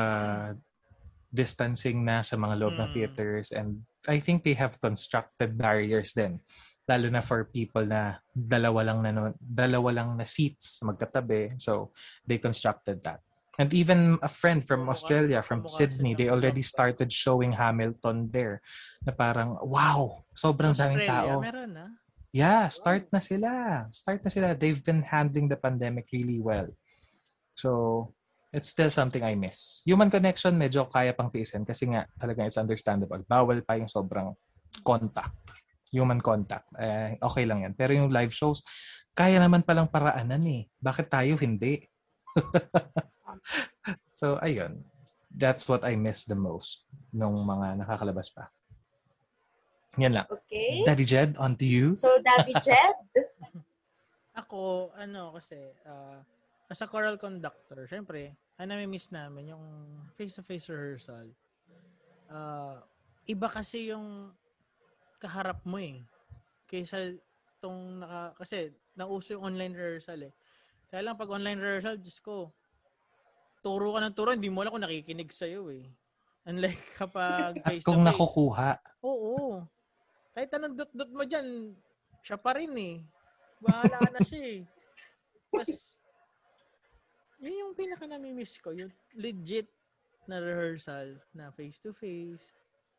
distancing na sa mga loob ng Mm. theaters and I think they have constructed barriers then lalo na for people na dalawa lang na dalawa lang na seats magkatabi so they constructed that And even a friend from Australia, from Sydney, they already started showing Hamilton there. Na parang, wow, sobrang daming tao. meron na. Yeah, start na sila. Start na sila. They've been handling the pandemic really well. So, it's still something I miss. Human connection, medyo kaya pang tiisin kasi nga talagang it's understandable. Bawal pa yung sobrang contact. Human contact. Eh, okay lang yan. Pero yung live shows, kaya naman palang paraanan eh. Bakit tayo hindi? so, ayun. That's what I miss the most nung mga nakakalabas pa. Yan lang. Okay. Daddy Jed, on to you. So, Daddy Jed, Ako, ano kasi, ah, as a choral conductor, syempre, ang nami-miss namin yung face-to-face rehearsal. Ah, iba kasi yung kaharap mo eh. Kaysa tong naka, kasi nauso yung online rehearsal eh. Kaya lang pag online rehearsal, Diyos ko, turo ka ng turo, hindi mo alam kung nakikinig sa'yo eh. Unlike kapag At face-to-face. kung nakukuha, Oo. Kahit anong dot-dot mo dyan, siya pa rin eh. Bahala na siya eh. Tapos, yun yung pinaka namimiss ko. Yung legit na rehearsal na face-to-face.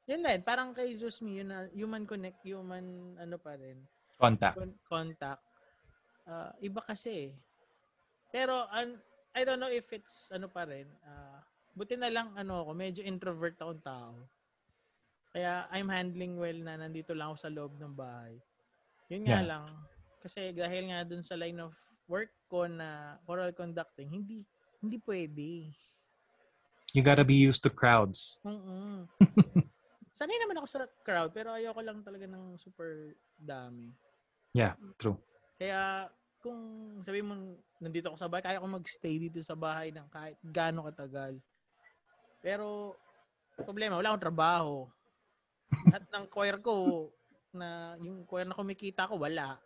Yun din, parang kay Zeus Me, yun na human connect, human ano pa rin, contact. con- contact. Ah, iba kasi eh. Pero, an- I don't know if it's ano pa rin. ah, buti na lang ano ako, medyo introvert akong tao. Kaya I'm handling well na nandito lang ako sa loob ng bahay. Yun nga Yeah. lang. Kasi dahil nga dun sa line of work ko na choral conducting, hindi hindi pwede. You gotta be used to crowds. Mm Sanay naman ako sa crowd, pero ayoko lang talaga ng super dami. Yeah, true. Kaya kung sabi mo nandito ako sa bahay, kaya ko magstay dito sa bahay ng kahit gaano katagal. Pero problema, wala akong trabaho. At ng choir ko na yung choir na kumikita ko wala.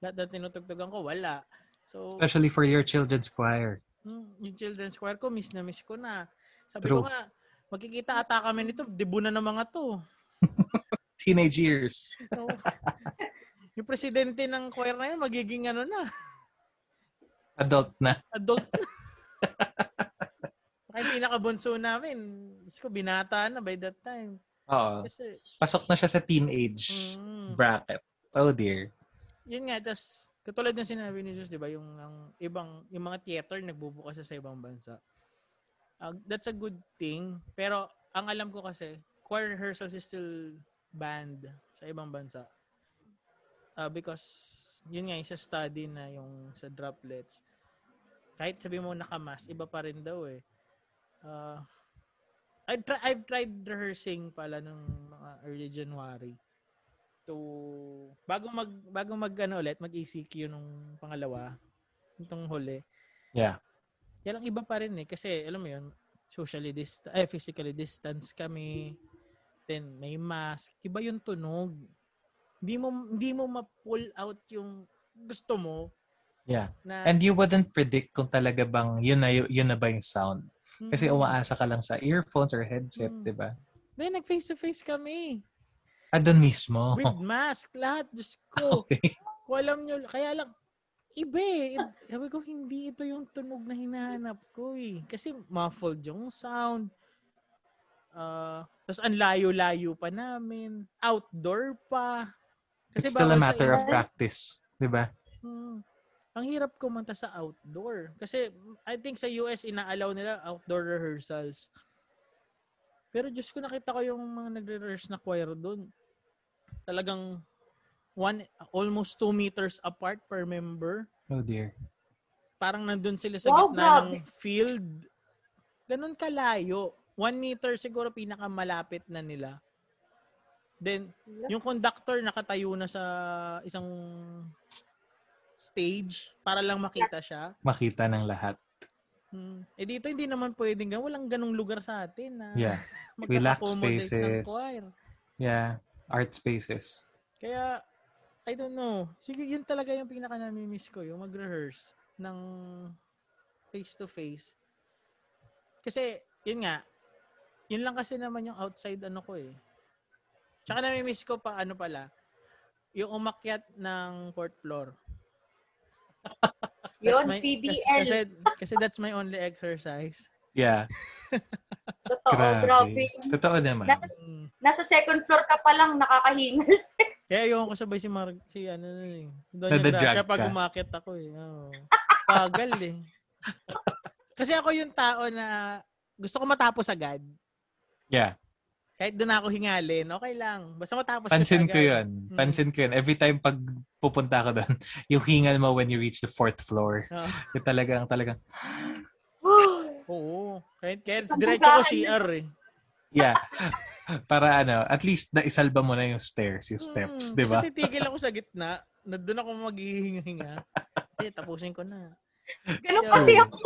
Lahat na tinutugtugan ko wala. So, Especially for your children's choir. hmm, yung children's choir ko miss na miss ko na. Sabi True. ko nga, magkikita ata kami nito, debu na ng mga to. Teenage years. So, yung presidente ng choir na yun, magiging ano na, Adult na. adult na. Kaya pinakabunso namin, Diyos ko, binata na by that time. Oo. Kasi, Pasok na siya sa teenage mm, bracket. Oh dear. Yun nga, tas, katulad ng sinabi ni Jesus, di ba, yung, ang ibang, yung mga theater, nagbubukas na sa ibang bansa. Ah, that's a good thing. Pero, ang alam ko kasi, choir rehearsals is still banned sa ibang bansa. Ah, because, yun nga, yung sa study na yung sa droplets, kahit sabi mo nakamas, iba pa rin daw eh. Ah, I've, try, I've tried rehearsing pala nung mga early January to bago mag bago mag ano ulit mag ECQ nung pangalawa itong huli Yeah. yan ang iba pa rin eh kasi alam mo yun socially dist eh, physically distance kami then may mask iba yung tunog hindi mo hindi mo ma-pull out yung gusto mo Yeah. na And you wouldn't predict kung talaga bang yun na, yun na ba yung sound. Kasi umaasa ka lang sa earphones or headset, Mm. di ba? then nag face to face kami Ah, doon mismo. with mask lahat Diyos ko Okay. Kung alam nyo, kaya lang, iba eh. Sabi ko, hindi ito yung tunog na hinahanap ko eh. Kasi muffled yung sound. Uh, Tapos ang layo-layo pa namin. Outdoor pa. It's still a matter of practice. Di ba? Hmm. Ang hirap kumanta sa outdoor. Kasi I think sa US, ina-allow nila outdoor rehearsals. Pero Diyos ko, nakita ko yung mga nagre-rehearse na choir doon. Talagang one, almost two meters apart per member. Oh dear. Parang nandun sila sa Wow, gitna grabe. ng field. Ganun kalayo. One meter siguro pinakamalapit na nila. Then, yung conductor nakatayo na sa isang stage para lang makita siya. Makita ng lahat. Hmm. Eh dito hindi naman pwedeng walang ganung lugar sa atin na Yeah. Relax magkaka-accommodate ng spaces. choir. Yeah. Art spaces. Kaya I don't know. Siguro yun talaga yung pinaka nami-miss ko, yung mag-rehearse ng face to face. Kasi yun nga, yun lang kasi naman yung outside ano ko eh. Tsaka nami-miss ko pa ano pala, yung umakyat ng fourth floor. Yun, my- CBL. Kasi, kasi that's my only exercise. Yeah. Totoo, Grabe. grabe. Totoo naman. Nasa, nasa second floor ka pa lang, nakakahingal. Kaya ayoko sabay si Mar si ano na eh. Doon yung grasya pag umakit ako eh. Oo. Pagal eh. Kasi ako yung tao na gusto ko matapos agad. Yeah. Kahit doon ako hingalin, okay lang. Basta matapos Pansin ko ko yun. Mm. Pansin ko yun. Every time pag pupunta ka doon, yung hingal mo when you reach the fourth floor. Oo. Yung talagang, talagang, Oo. Kahit, kahit diretso ko CR eh. yeah. Para ano, at least naisalba mo na yung stairs, yung steps, Hmm, di ba? Kasi titigil ako sa gitna. Na doon ako maghihinga-hinga. Eh, tapusin ko na. Ganun Yeah. kasi ako.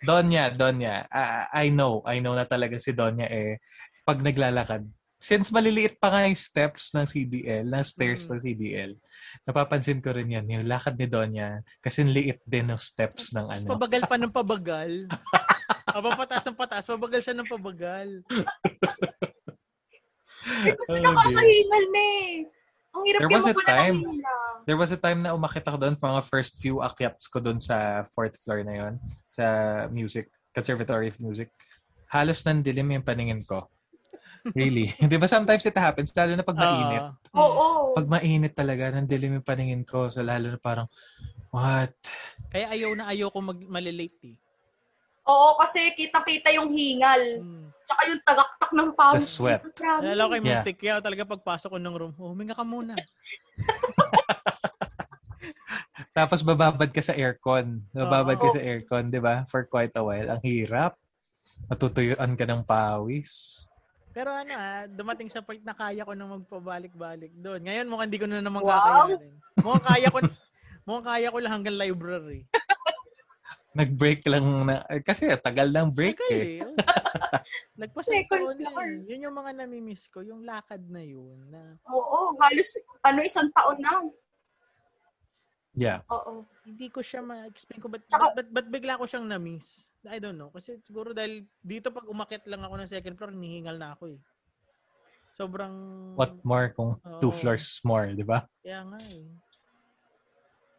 Donya, Donya, ah, I know, I know na talaga si Donya eh, pag naglalakad, since maliliit pa nga yung steps ng CDL, ng stairs Mm. ng CDL, napapansin ko rin yan, yung lakad ni Donya, kasi liit din ng steps ng ano. pabagal pa ng pabagal. Habang pataas ng pataas, pabagal siya ng pabagal. Eh, gusto Oh, nakakahingal na eh. Ang hirap There yung was a time. There was a time na umakit ako doon, mga first few akyats ko doon sa fourth floor na yon sa music, Conservatory of Music. Halos nandilim yung paningin ko. Really. Di ba sometimes it happens, lalo na pag mainit. Oo. Mm. Oo. Pag mainit talaga, nandilim yung paningin ko. So lalo na parang, what? Kaya ayaw na ayaw ko mag malilate eh. Oo, kasi kita-kita yung hingal. Mm. Tsaka yung tagaktak ng pawis. The sweat. Grabe. Alala ko kay Yeah. Muntik, kaya talaga pagpasok ko ng room, oh, huminga ka muna. Tapos bababad ka sa aircon. Bababad ka Oo. sa aircon, di ba? For quite a while. Ang hirap. Matutuyuan ka ng pawis. Pero ano ah, dumating sa point na kaya ko nang magpabalik-balik doon. Ngayon mukhang hindi ko na naman Wow. kakayanin. Mukhang kaya ko, mukhang kaya ko lang hanggang library. Nag-break lang na. eh, Kasi tagal ng break Tagal eh. eh. Taon na eh. Yun yung mga namimiss ko, yung lakad na yun. Na, Oo, halos ano isang taon na. Yeah. Oo. hindi ko siya ma-explain ko ba't, Tsaka- ba't, ba't, ba't bigla ko siyang na-miss. I don't know. Kasi siguro dahil dito pag umakit lang ako ng second floor, nihingal na ako eh. Sobrang... What more kung two Oo. floors more, di ba? Kaya nga eh.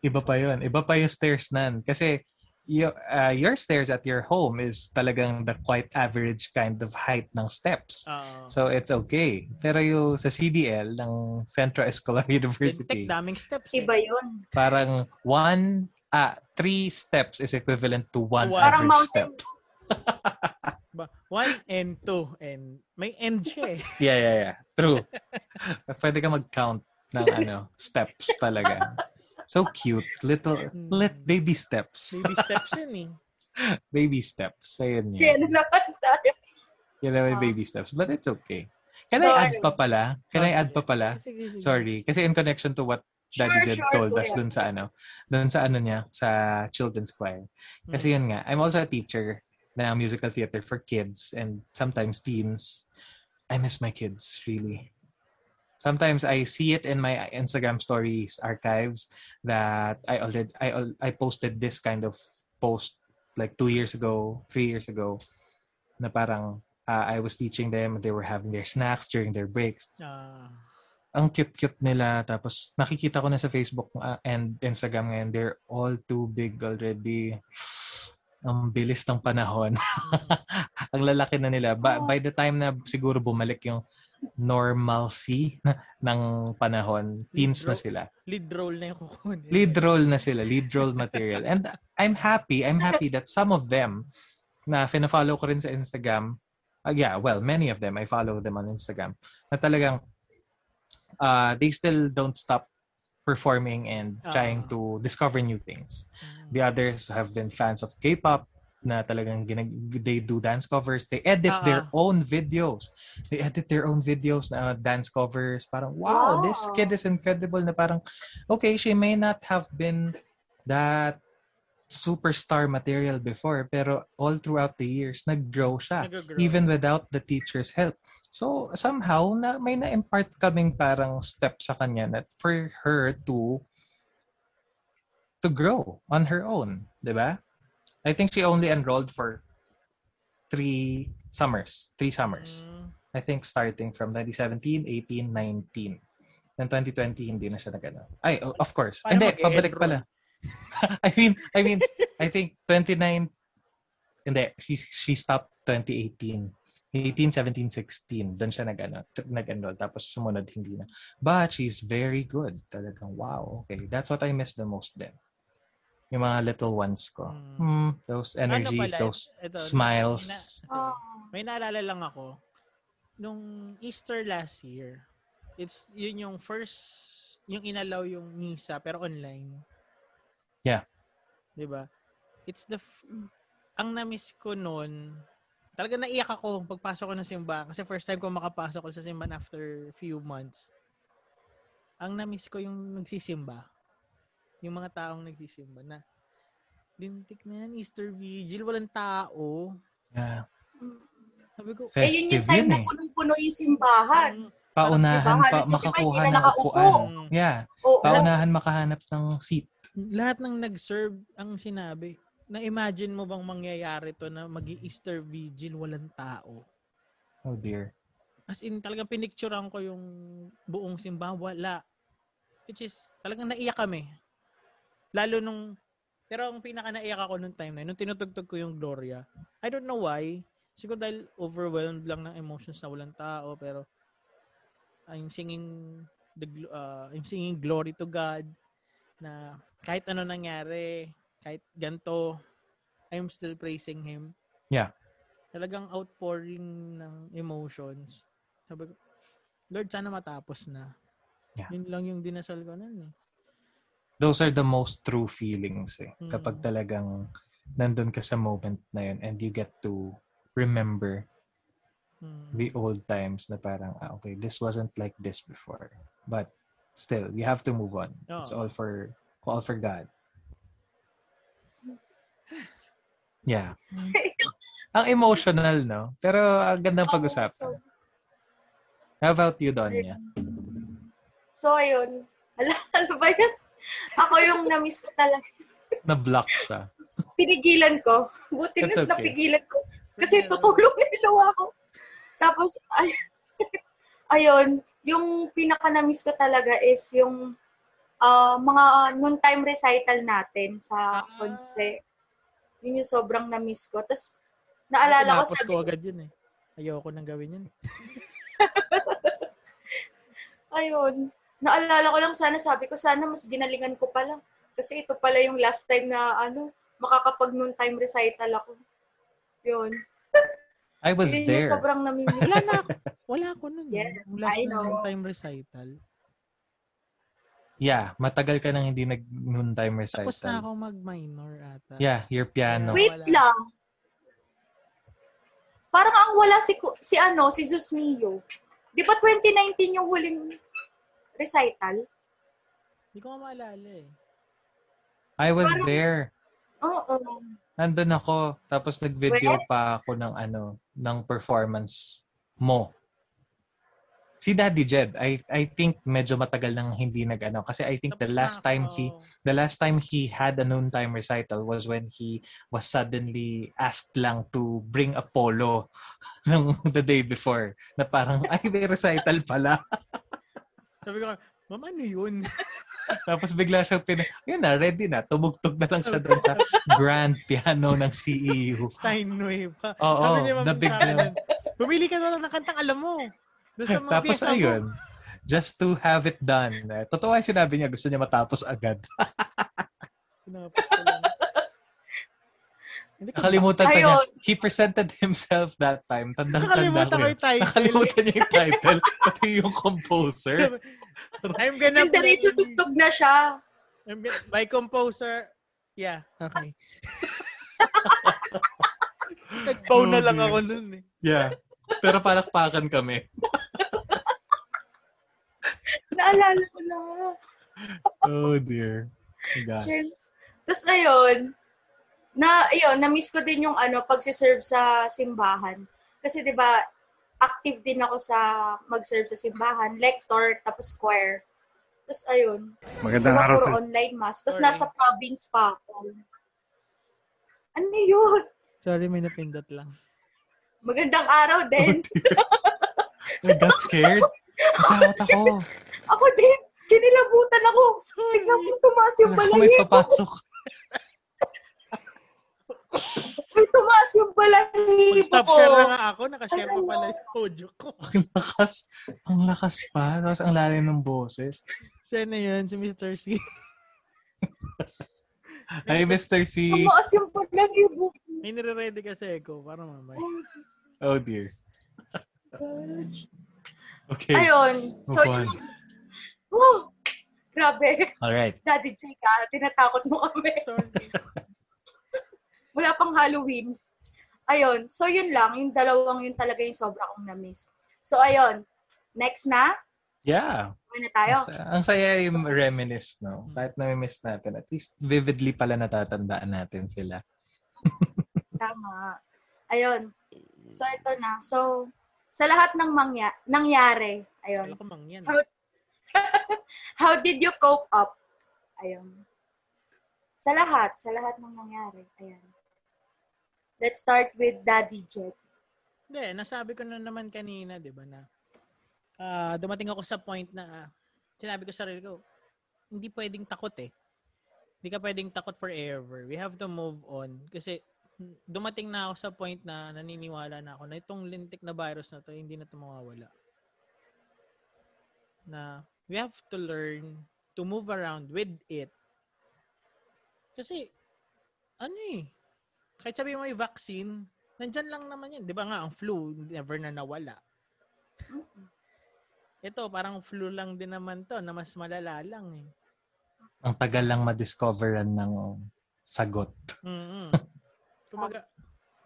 Iba pa yun. Iba pa yung stairs nan. Kasi your, uh, your stairs at your home is talagang the quite average kind of height ng steps. Oo. So it's okay. Pero yung sa CDL ng Central Escolar University, Fintech, daming steps eh. Iba yun. parang one, ah, three steps is equivalent to one One. Parang average mountain. step. One and two. And may end siya eh. Yeah, yeah, yeah. True. Pwede ka mag-count ng ano, steps talaga. So cute. Little, lit baby steps. Baby steps yun eh. baby steps. Ayun Kaya yun. na naman tayo. Yun na may Ah. baby steps. But it's okay. Can So, I add pa pala? Can I Oh, add pa pala? Sige, sige. Sorry. Kasi in connection to what Daddy Sure, Jed sure, told kuya. us dun sa ano, dun sa ano niya, sa children's choir. Kasi yun nga, I'm also a teacher na musical theater for kids and sometimes teens. I miss my kids, really. Sometimes I see it in my Instagram stories archives that I already I I posted this kind of post like two years ago, three years ago, na parang uh, I was teaching them, they were having their snacks during their breaks Ah. Ang cute-cute nila. Tapos nakikita ko na sa Facebook uh, and Instagram ngayon, they're all too big already. Ang bilis ng panahon. ang lalaki na nila. Ba- by the time na siguro bumalik yung normalcy ng panahon, teens na sila. lead role na yung kukunin. Lead role na sila, lead role material. And I'm happy, I'm happy that some of them na fina-follow ko rin sa Instagram, uh, yeah, well, many of them, I follow them on Instagram, na talagang uh, they still don't stop performing and trying Ah. to discover new things. Mm. The others have been fans of K-pop na talagang ginag- they do dance covers. They edit Ah, their ah. own videos. They edit their own videos na dance covers. Parang, wow, this kid is incredible na parang, okay, she may not have been that superstar material before, pero all throughout the years, nag-grow siya. Nag-grow. Even without the teacher's help. So, somehow, na, may na-impart kaming parang step sa kanya na for her to to grow on her own. 'di ba? I think she only enrolled for three summers. Three summers. Mm. I think starting from 2017, 18, 19. Ng 2020, hindi na siya nag Ay, of course. Paano hindi, pabalik pala. I mean, I mean, I think 29, hindi, she, she stopped 2018. 18, 17, 16. Doon siya nag, ano, t- nag-enroll. Tapos sumunod, hindi na. But she's very good. Talagang, wow, okay. That's what I miss the most then. Yung mga little ones ko. Mm. Hmm, those energies, Ano pala, those ito, smiles. na- may naalala lang ako. Nung Easter last year, it's yun yung first, yung inalaw yung misa pero online. Yeah. 'Di ba? It's the f- ang na-miss ko noon, talaga naiyak ako pagpasok ko ng simbahan kasi first time ko makapasok ko sa simbahan after few months. Ang na-miss ko yung nagsisimba. Yung mga taong nagsisimba na lintik na yan, Easter Vigil, walang tao. Yeah. Sabi ko, Eh, yun yung Festive time yun na eh. punong-puno yung simbahan. mm, Paunahan pa, makakuha na ng upuan. Yeah. Oo. Paunahan makahanap ng seat. Lahat ng nag-serve ang sinabi, na-imagine mo bang mangyayari to na mag easter Vigil, walang tao? Oh dear. As in, talagang pinicturean ko yung buong simbahan, wala. Which is, talagang naiyak kami. Lalo nung, pero ang pinaka naiyak ako nung time na yun, nung tinutugtog ko yung Gloria, I don't know why, siguro dahil overwhelmed lang ng emotions na walang tao, pero I'm singing the uh, I'm singing glory to God na kahit ano nangyari, kahit ganto, I'm still praising Him. Yeah. Talagang outpouring ng emotions. Sabi ko, Lord, sana matapos na. Yeah. Yun lang yung dinasal ko nun eh. Those are the most true feelings eh. Mm. Kapag talagang nandun ka sa moment na yun and you get to remember Hmm. the old times na parang, ah, okay, this wasn't like this before. But still, you have to move on. It's Oo. all for all for God. Yeah. Ang emotional, no? Pero ang gandang Oo, pag-usapan. so- How about you, Donya? So, ayun. Ala, ano ba yan? Ako yung na-miss ko talaga. Na-block siya. Pinigilan ko. Buti That's na okay. napigilan ko. Kasi tutulong na ilaw ako. Tapos, ay, ayun, yung pinaka na-miss ko talaga is yung ah, mga noon time recital natin sa Ah. Conste. Yun yung sobrang na-miss ko. Tapos, naalala ko sabi ko agad yun eh. Ayoko nang gawin yun. ayun, naalala ko lang sana, sabi ko sana mas ginalingan ko pa lang. Kasi ito pala yung last time na ano, makakapag noon time recital ako. Yun. I was Yun yung there. sobrang namimiss. Wala na ako. Wala ako nun. Yes, Yung last I know. time recital. Yeah, matagal ka nang hindi nag noontime recital. Tapos na ako mag-minor ata. Yeah, your piano. Wait. Wala. lang. Parang ang wala si si ano, si Zusmio. Di ba 2019 yung huling recital? Hindi ko maalala eh. I was Parang- there. Oo. Nandun ako. Tapos nag-video pa ako ng ano, ng performance mo. Si Daddy Jed, I I think medyo matagal nang hindi nag-ano kasi I think the Tapos na last time he the last time he had a noontime recital was when he was suddenly asked lang to bring a polo ng the day before na parang ay may recital pala Sabi ko, Ma'am, ano yun? tapos bigla siyang pin yun na ready na tumugtog na lang siya doon sa grand piano ng CEU Steinway pa. Oo, ni Ma'am the big one. Pumili ka na lang ng kantang alam mo. Doon sa mga tapos pyesa mo. ayun just to have it done Eh, totoo ay sinabi niya gusto niya matapos agad Tinapos ko lang. Hindi ko nakalimutan pa niya he presented himself that time tandang tanda Nakalimutan ko ko yun. yung title. nakalimutan niya yung title pati yung composer I'm gonna diretso tugtog na siya. I'm gonna- by composer. Yeah, okay. Nag-bow na lang ako nun eh. Yeah. Pero palakpakan kami. Naalala ko na. Oh dear. Oh. Tapos ayun, na, ayun, na-miss ko din yung ano, pagsiserve sa simbahan. Kasi di ba active din ako sa mag-serve sa simbahan, lector, tapos choir. Tapos ayun, Magandang araw sa online mass. Tapos Sorry. nasa province pa ako. Ano yun? Sorry, may napindot lang. Magandang araw din. I got scared. Natakot ako. Ako din, kinilabutan ako. Tignan mo tumaas yung Kung may papasok. May tumaas yung balahibo Mag-stop ko. share na nga ako. Nakashare pa pala yung audio ko. Ang lakas. Ang lakas pa. Tapos ang lalim ng boses. Siya na yun, si Mr. C. Hi, Mr. C. Tumaas yung balahibo. May nire-ready kasi ako para mamaya. Oh, dear. Okay. Ayun. So, yun. Oh, grabe. Alright. Daddy J ka, tinatakot mo kami. Sorry. Wala pang Halloween. Ayun. So, yun lang. Yung dalawang yun talaga yung sobra kong na-miss. So, ayun. Next na. Yeah. Ano na tayo? Ang, ang saya yung reminisce, no? Kahit na-miss natin, at least vividly pala natatandaan natin sila. Tama. Ayun. So, ito na. So, sa lahat ng mangya, nangyari, ayun. Ko mang yan. How, how did you cope up? Ayun. Sa lahat, sa lahat ng nangyari. Ayan. Let's start with Daddy Jet. Hindi, nasabi ko na naman kanina, di ba, na ah, dumating ako sa point na ah, sinabi ko sa sarili ko, hindi pwedeng takot eh. Hindi ka pwedeng takot forever. We have to move on. Kasi dumating na ako sa point na naniniwala na ako na itong lintik na virus na to, hindi na ito mawawala. Na we have to learn to move around with it. Kasi, ano eh, kahit sabi mo may vaccine, nandyan lang naman yan. Di ba nga, ang flu, never na nawala. Ito, parang flu lang din naman to, na mas malala lang eh. Ang tagal lang madiscoveran ng sagot. mm Kumbaga,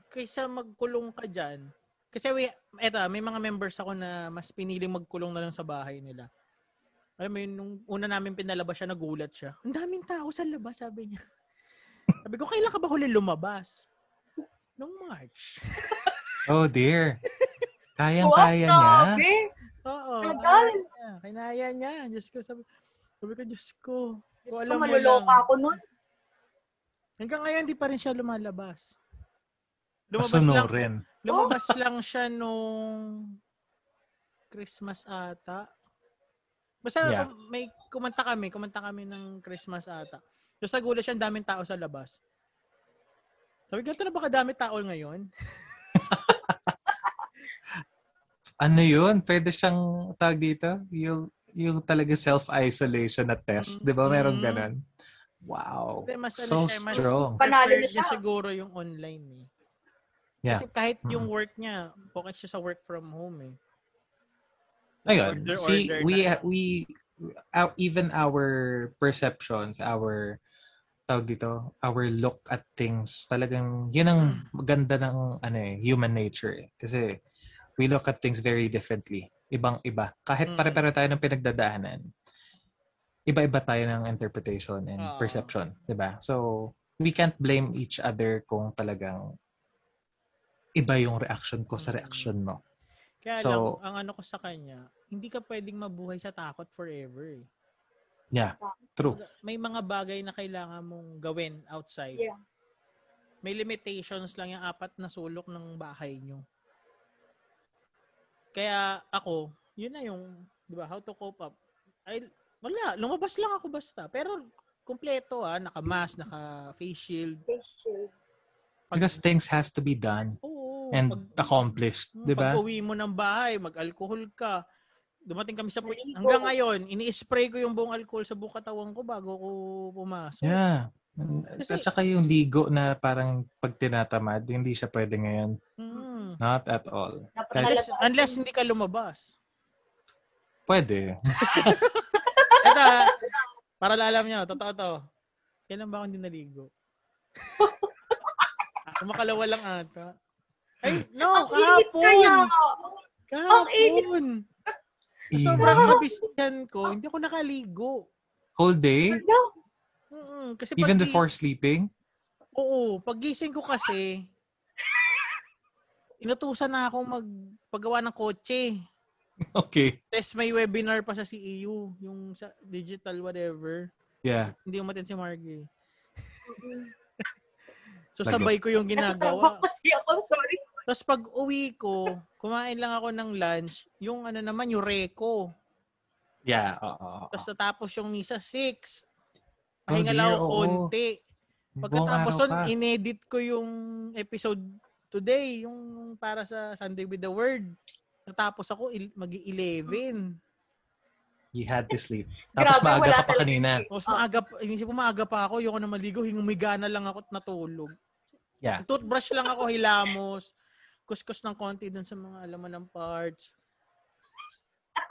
kaysa magkulong ka dyan, kasi we, eto, may mga members ako na mas piniling magkulong na lang sa bahay nila. Alam mo yun, nung una namin pinalabas siya, nagulat siya. Ang daming tao sa labas, sabi niya. Sabi ko, kailan ka ba huli lumabas? Nung March. Oh dear. Kayang-kaya niya. grabe. Oo. Tagal. Kinaya niya. Kinaya niya. Diyos ko, sabi, sabi ko, Diyos ko. Diyos ko, alam maluloka lang. ako nun. Hanggang ngayon, di pa rin siya lumalabas. Lumabas lang, Masunurin. lumabas lang siya nung Christmas ata. Basta Yeah. may kumanta kami, kumanta kami ng Christmas ata. Tapos nagulat siya, ang daming tao sa labas. Sabi ko, ito na ba kadami tao ngayon? Ano yun? Pwede siyang tawag dito? Yung, yung talaga self-isolation na test. Di ba meron Mm. ganun? Wow. Kasi mas ano So siya, mas strong. Panalo na siya. siguro yung online eh. Yeah. Kasi kahit Mm. yung work niya, focus siya sa work from home eh. Ayun. Order, See, order we, na. we, our, even our perceptions, our, tawag dito, our look at things, talagang, yun ang ganda ng, ano eh, human nature eh. Kasi, we look at things very differently. Ibang-iba. Kahit Mm. pare-pare tayo ng pinagdadaanan, iba-iba tayo ng interpretation and Oo. perception. ba So, we can't blame each other kung talagang iba yung reaction ko sa reaction mo. Kaya So- lang, ang ano ko sa kanya, hindi ka pwedeng mabuhay sa takot forever eh. Yeah, true. May mga bagay na kailangan mong gawin outside. Yeah. May limitations lang yung apat na sulok ng bahay nyo. Kaya ako, yun na yung, di ba, how to cope up. Ay, wala, lumabas lang ako basta. Pero, kumpleto ah, naka-mask, naka-face shield. Face shield. Pag- Because things has to be done Oo, and pag- accomplished, Hmm, 'di ba? Pag uwi mo ng bahay, mag-alcohol ka. Dumating kami sa point. Hanggang ngayon, ini-spray ko yung buong alcohol sa buong katawan ko bago ko pumasok. Yeah. Kasi- At saka yung ligo na parang pag tinatamad, hindi siya pwede ngayon. Mm. Not at all. Dapat Unless, unless hindi ka lumabas. Pwede. Ito, ah, para alam nyo, totoo to. Kailan ba ako hindi naligo? Ako makalawa lang ata. Ay, no, Ang init kaya. kahapon. Ang init. Sobrang kabisihan ko, hindi ako nakaligo. Whole day? No. Mm, kasi Even pag- before sleeping? Oo, pagising ko kasi, inutusan na ako magpagawa ng kotse. Okay. Tapos may webinar pa sa CEU, yung sa digital whatever. Yeah. Hindi umatin si Margie. so sabay ko yung Nasa ginagawa. Kasi ako, sorry. Tapos pag uwi ko, kumain lang ako ng lunch, yung ano naman, yung reko. Yeah, oo. Tapos natapos yung misa 6. Oh, Pahinga dear, lang ako konti. Pagkatapos nun, inedit ko yung episode today, yung para sa Sunday with the Word. Natapos ako, il- mag-11. You had to sleep. Tapos Grabe, maaga ka pa kanina. Tapos maaga, inisip ko maaga pa ako, yung na maligo, hingumiga na lang ako at natulog. Yeah. Toothbrush lang ako, hilamos. Kuskus ng konti dun sa mga alaman ng parts.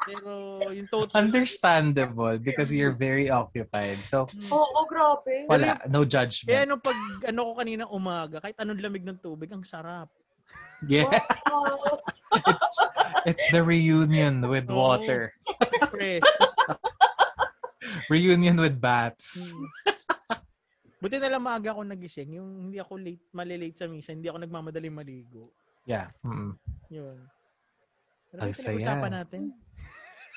Pero yung total... Understandable because you're very occupied. So, Hmm. Oo, grabe. wala. No Kaya judgment. nung pag ano ko kanina umaga, kahit anong lamig ng tubig, ang sarap. Yeah. Wow. It's, it's the reunion with Oo. water. Fresh. Reunion with bats. Hmm. Buti na lang maaga ako nagising. Yung hindi ako late, malilate sa misa, hindi ako nagmamadaling maligo. Yeah. mm Yun. Ang saya. natin?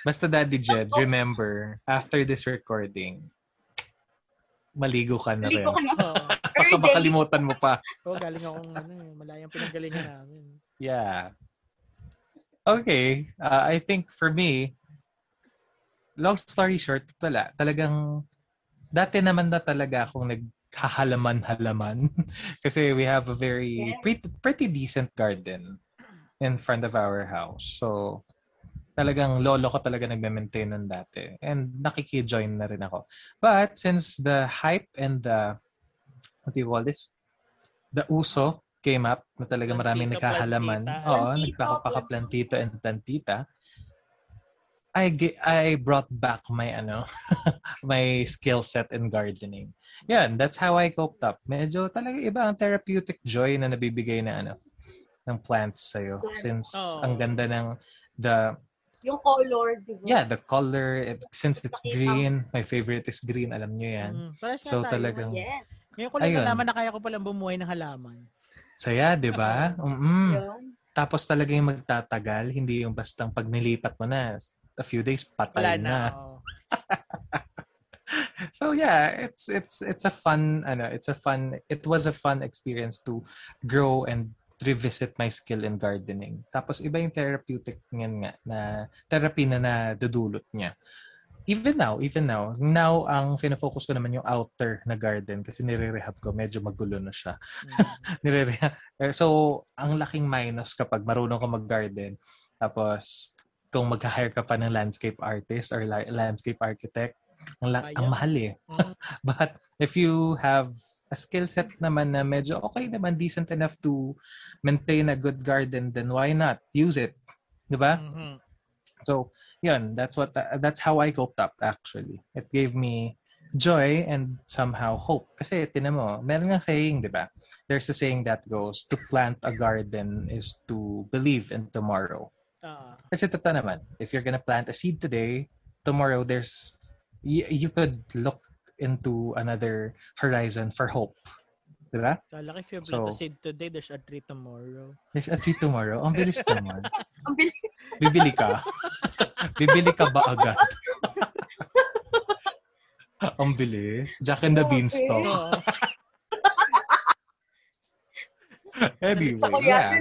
Basta Daddy Jed, remember, after this recording, maligo ka na rin. Ligo ka na. Baka makalimutan mo pa. Oo, galing akong ano, eh, malayang pinanggalingan namin. Yeah. Okay. Uh, I think for me, long story short, wala. Talagang, dati naman na talaga akong naghahalaman-halaman. Kasi we have a very, Yes. pretty, pretty decent garden in front of our house. So, talagang lolo ko talaga nagme-maintain nun dati. And nakiki-join na rin ako. But since the hype and the, what do you call this? The uso came up na talaga maraming Plantito, nakahalaman. plantita. Oo, Plantito, nagpakapaka-plantito and plantita. I I brought back my ano my skill set in gardening. Yan, that's how I coped up. Medyo talaga iba ang therapeutic joy na nabibigay na ano ng plants sa'yo. Plants. Since Oo. ang ganda ng the Yung color, di ba? yeah, the color it, since it's Pakita. green, my favorite is green, alam niyo yan. Mm, So tayo. talagang Yes. Ngayon ko lang Ayun. nalaman na kaya ko palang bumuhay ng halaman. saya, 'di ba? Mm. Tapos talaga yung magtatagal, hindi yung bastang pag nilipat mo na a few days Wala patay na. na. oo. So yeah, it's it's it's a fun ano, it's a fun it was a fun experience to grow and revisit my skill in gardening. Tapos iba yung therapeutic niyan nga na therapy na nadudulot niya. Even now, even now, now ang fina-focus ko naman yung outer na garden kasi nire-rehab ko, medyo magulo na siya. Mm. Eh, So, ang laking minus kapag marunong ka mag-garden. Tapos, kung mag-hire ka pa ng landscape artist or la- landscape architect, ang, la- ang mahal eh. Mm. But if you have a skill set naman na medyo okay naman, decent enough to maintain a good garden, then why not? Use it. Diba? Mhm. So, yun, that's what that's how I coped up actually. It gave me joy and somehow hope. Kasi tinan mo, meron nga saying, 'di ba? There's a saying that goes, to plant a garden is to believe in tomorrow. Ah. Kasi totoo naman, if you're gonna plant a seed today, tomorrow there's y- you could look into another horizon for hope. 'Di ba? Kala if you plant a So- seed today, there's a tree tomorrow. There's a tree tomorrow. Ang bilis naman. Ang bilis. Bibili ka? Bibili ka ba agad? Ang bilis. Jack and the Okay. Beanstalk. Anyway, yeah.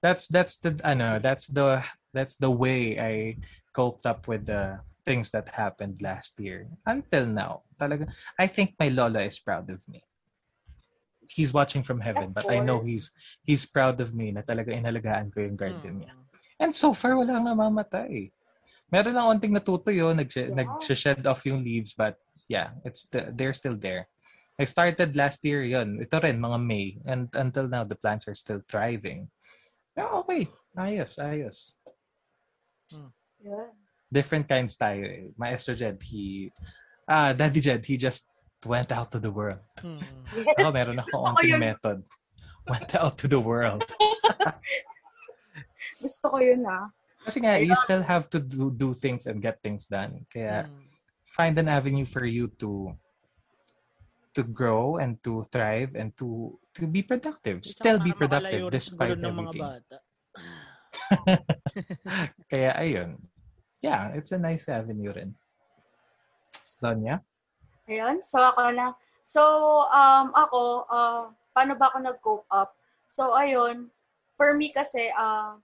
That's that's the ano, that's the that's the way I coped up with the things that happened last year until now. Talaga I think my lola is proud of me. He's watching from heaven, but I know he's he's proud of me na talaga inalagaan ko yung garden niya. Mm. And so far, wala nga mamatay. Meron lang onting natutuyo, nag Yeah. nag-shed off yung leaves, but yeah, it's the, they're still there. I started last year yun. Ito rin, mga May. And until now, the plants are still thriving. Yeah, okay. Ayos, ayos. Yeah. Different kinds tayo eh. Maestro Jed, he... Ah, Daddy Jed, he just went out to the world. Mm. Yes. Ako, meron ako onting yun. method. Went out to the world. Gusto ko yun ah. Kasi nga, you still have to do, do things and get things done. Kaya, Mm. find an avenue for you to to grow and to thrive and to to be productive. Still be productive despite gulo ng everything. Kaya ayun. Yeah, it's a nice avenue rin. Sonia? Ayun, so ako na. So, um, ako, uh, paano ba ako nag-cope up? So, ayun, for me kasi, uh,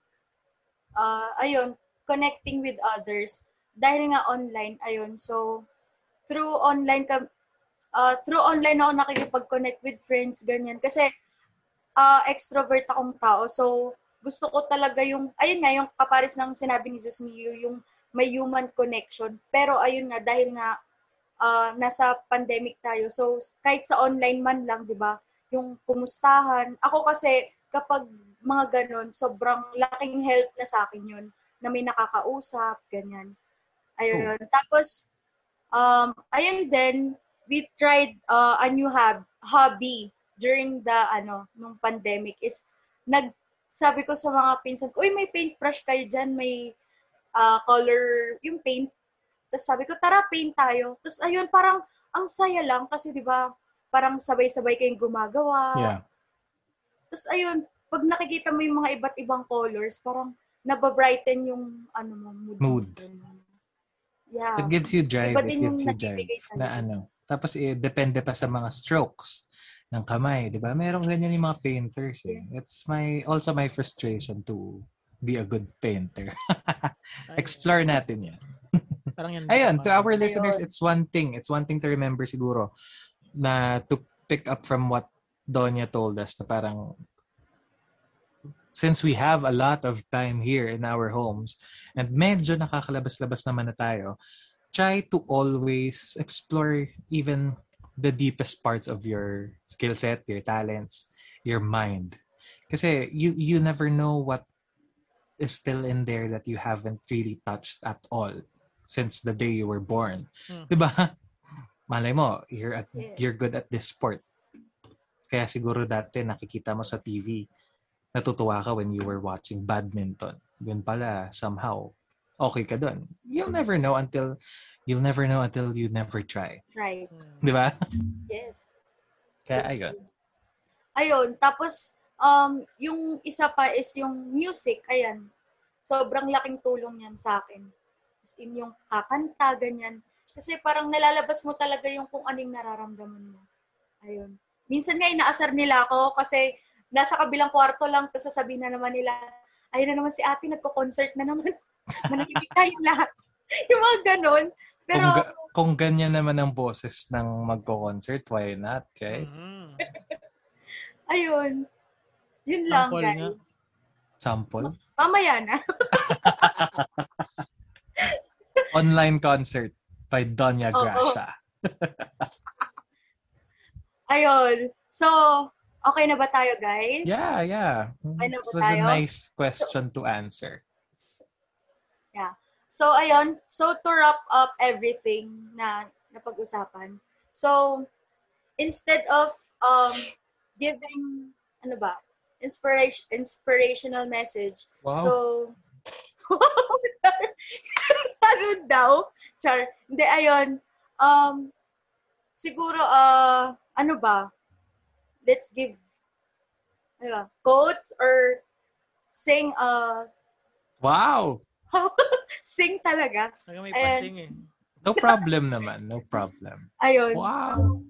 uh, ayun, connecting with others dahil nga online, ayun, so, through online, ka, uh, through online ako nakikipag-connect with friends, ganyan. Kasi, uh, extrovert akong tao, so, gusto ko talaga yung, ayun nga, yung kaparis ng sinabi ni Zus Mio, yung may human connection. Pero ayun nga, dahil nga uh, nasa pandemic tayo, so kahit sa online man lang, di ba, yung kumustahan. Ako kasi, kapag mga ganon, sobrang laking help na sa akin yun, na may nakakausap, ganyan. Ayun. Oh. Tapos, um, ayun din, we tried uh, a new hub, hobby during the, ano, nung pandemic is, nag, sabi ko sa mga pinsan ko, uy, may paintbrush kayo dyan, may uh, color, yung paint. Tapos sabi ko, tara, paint tayo. Tapos ayun, parang ang saya lang kasi 'di ba, parang sabay-sabay kayong gumagawa. Yeah. Tapos ayun, pag nakikita mo yung mga iba't ibang colors, parang nababrighten yung ano mo, mood. Mood. Yeah. It gives you drive. Iba It gives you drive. Na ano. Tapos eh, depende pa sa mga strokes ng kamay, 'di ba? Merong ganyan yung mga painters eh. It's my also my frustration to be a good painter. Explore natin 'yan. Parang yan. Ayun, to our listeners, it's one thing. It's one thing to remember siguro na to pick up from what Donya told us na parang since we have a lot of time here in our homes and medyo nakakalabas-labas naman na tayo, try to always explore even the deepest parts of your skill set, your talents, your mind. Kasi you you never know what is still in there that you haven't really touched at all since the day you were born. Hmm. 'Di ba? Malay mo, you're at yes. you're good at this sport. Kaya siguro dati nakikita mo sa TV, natutuwa ka when you were watching badminton. Yun pala, somehow, okay ka doon. You'll never know until you'll never know until you never try. Try. Di ba? Yes. Kaya ayun. Ayun. Tapos, um, yung isa pa is yung music. Ayan. Sobrang laking tulong yan sa akin. As in yung kakanta, ganyan. Kasi parang nalalabas mo talaga yung kung anong nararamdaman mo. Ayun. Minsan nga inaasar nila ako kasi nasa kabilang kwarto lang, tapos sasabihin na naman nila, ayun na naman si ate, nagko-concert na naman. Manahimik tayong lahat. yung mga ganon. Pero, kung, ga- kung ganyan naman ang boses ng magko-concert, why not, right? Mm-hmm. Ayun. Yun lang, Sample guys. Nga. Sample? Mamaya na. Online concert by Donya Gracia. Ayun. So, okay na ba tayo, guys? Yeah, yeah. Okay na ba This was tayo? a nice question to answer. Yeah. So, ayun. So, to wrap up everything na napag-usapan. So, instead of um, giving, ano ba, inspiration, inspirational message. Wow. So, ano daw? Char. Hindi, ayun. Um, siguro, uh, ano ba? Let's give, ano ba, quotes or sing, uh, Wow! sing talaga. Talaga may And- pasing eh. No problem naman. No problem. Ayun. Wow. So,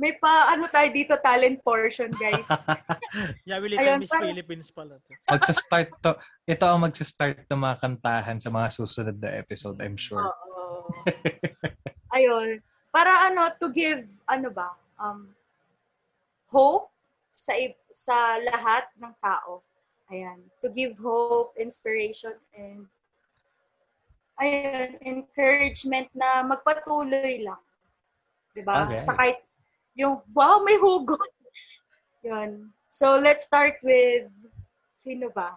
may pa, ano tayo dito, talent portion, guys. Yeah, Little Ayun, Miss parang- Philippines pala to. Magsa-start to. Ito ang magsa-start ng mga kantahan sa mga susunod na episode, I'm sure. Oo. Ayun. Para ano, to give, ano ba, um, hope sa sa lahat ng tao. Ayan. To give hope, inspiration, and ayun, encouragement na magpatuloy lang. 'Di ba? Okay. Sa kahit yung, wow, may hugot. Yun. So, let's start with, sino ba?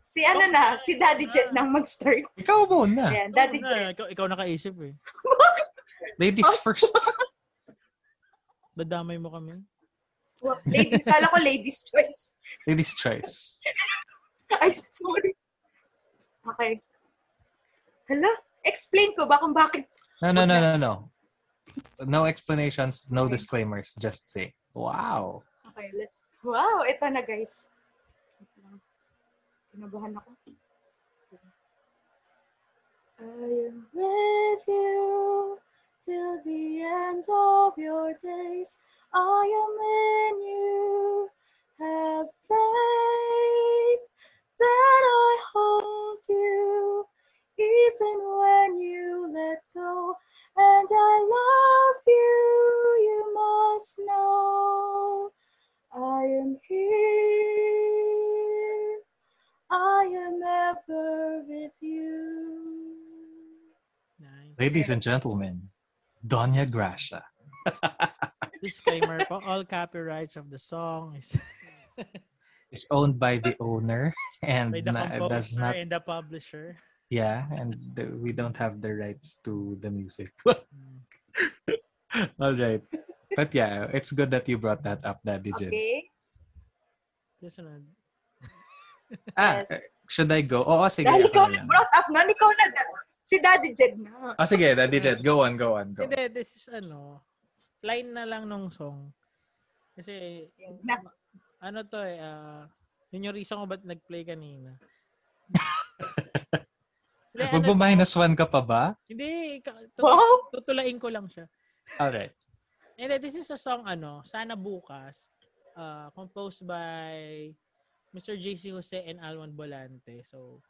Si ano na, si Daddy Jet nang mag-start. Ikaw muna. Ayan, Daddy Oo Jet. na, ikaw, ikaw nakaisip eh. Ladies Oh, first. Dadamay mo kami. Well, ladies, kala ko ladies choice. Ladies choice. Ay, sorry. Okay. Hala, explain ko ba kung bakit? No, no, no, no, no. No explanations, no Okay. disclaimers. Just say, wow. Okay, let's... Wow, ito na guys. Kinabahan ako. I am with you till the end of your days. I am in you. Have faith that I hold you even when you let go. And I love you, you must know. I am here. I am ever with you. Nice. Ladies and gentlemen, Donya Gracia. Disclaimer po, all copyrights of the song is is owned by the owner and by the na- does not and the publisher. Yeah and the, we don't have the rights to the music all right but yeah it's good that you brought that up daddy Jed. Okay? Susunod. ah Yes. should I go oo sige Dahil ikaw na lang. nag-brought up nun, ikaw na, si Daddy Jed na. oh sige daddy Jed go on go on go on. Hindi, this is ano, line na lang nung song. Kasi, Na. ano to eh, ah, yun yung reason ko ba't nag-play kanina. Hindi, ano, Magbo-minus one ka pa ba? hindi, ka- tut- Wow! tutulain ko lang siya. all right And then, this is a song, ano, Sana Bukas, uh, composed by Mr. JC Jose and Almond Bolante. So,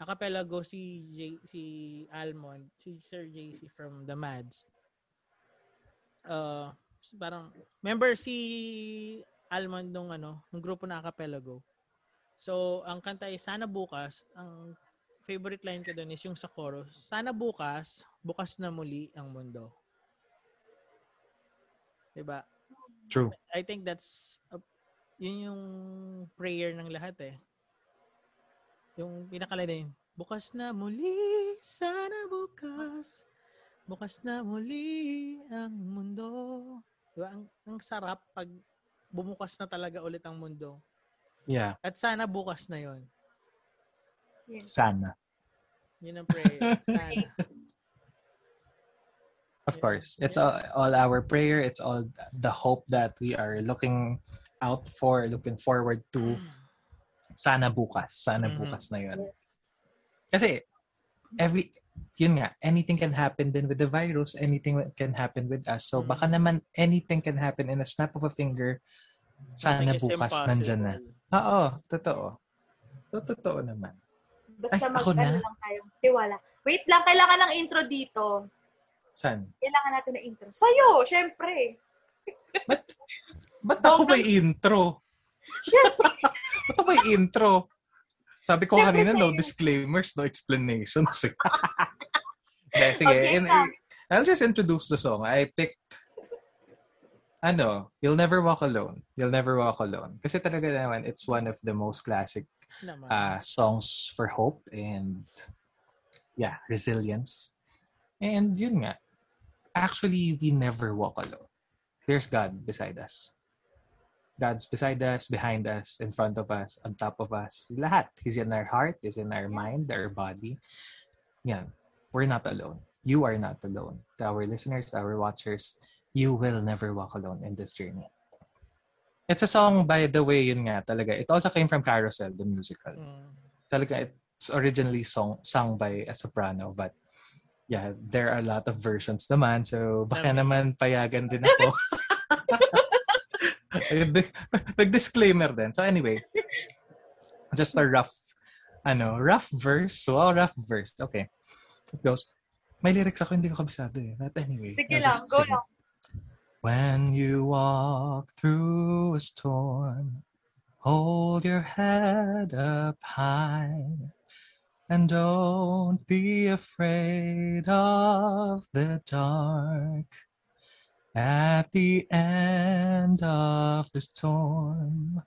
acapella go si, J, si Almond, si Sir JC from The Mads. Uh, parang, member si Almond nung, ano, nung grupo na acapella go. So, ang kanta ay Sana Bukas, ang favorite line ko doon is yung sa chorus, Sana bukas, bukas na muli ang mundo. Diba? true I think that's uh, yun yung prayer ng lahat eh. Yung pinakaline din, bukas na muli, sana bukas, bukas na muli ang mundo. Diba? Ang, ang sarap pag bumukas na talaga ulit ang mundo. yeah At sana bukas na yon Yes. sana Yun ang prayer. Sana. Of Yeah. course. It's Yeah. all, all our prayer. It's all the hope that we are looking out for, looking forward to. Sana bukas. Sana Mhm. bukas na yun. Yes. Kasi, every, yun nga, anything can happen then with the virus. Anything can happen with us. So, baka Mhm. naman anything can happen in a snap of a finger. Sana bukas impossible. nandyan na. Oo, totoo. So, totoo naman. Basta Ay, mag ano lang tayo. Tiwala. Wait lang, kailangan ng intro dito. San? Kailangan natin ng intro. Sa'yo, syempre. Ba't ako may intro? Syempre. Ba't ako may intro? Sabi ko kanina, no disclaimers, no explanations. Hindi, sige. Okay, in-. I'll just introduce the song. I picked, ano, You'll Never Walk Alone. You'll Never Walk Alone. Kasi talaga naman, it's one of the most classic Naman. uh, songs for hope and, yeah, resilience. And yun nga, actually, we never walk alone. There's God beside us. God's beside us, behind us, in front of us, on top of us. Lahat. He's in our heart, He's in our mind, our body. Yan. We're not alone. You are not alone. To our listeners, to our watchers, you will never walk alone in this journey. It's a song, by the way, yun nga talaga. It also came from Carousel, the musical. Mm. Talaga, it's originally song, sung by a soprano, but yeah, there are a lot of versions naman. So, baka naman payagan din ako. Nag-disclaimer din. So anyway, just a rough, ano, rough verse. So, a rough verse. Okay. It goes, may lyrics ako, hindi ko kabisado eh. But anyway. Sige lang, just go sing. lang. When you walk through a storm, hold your head up high and don't be afraid of the dark. At the end of the storm,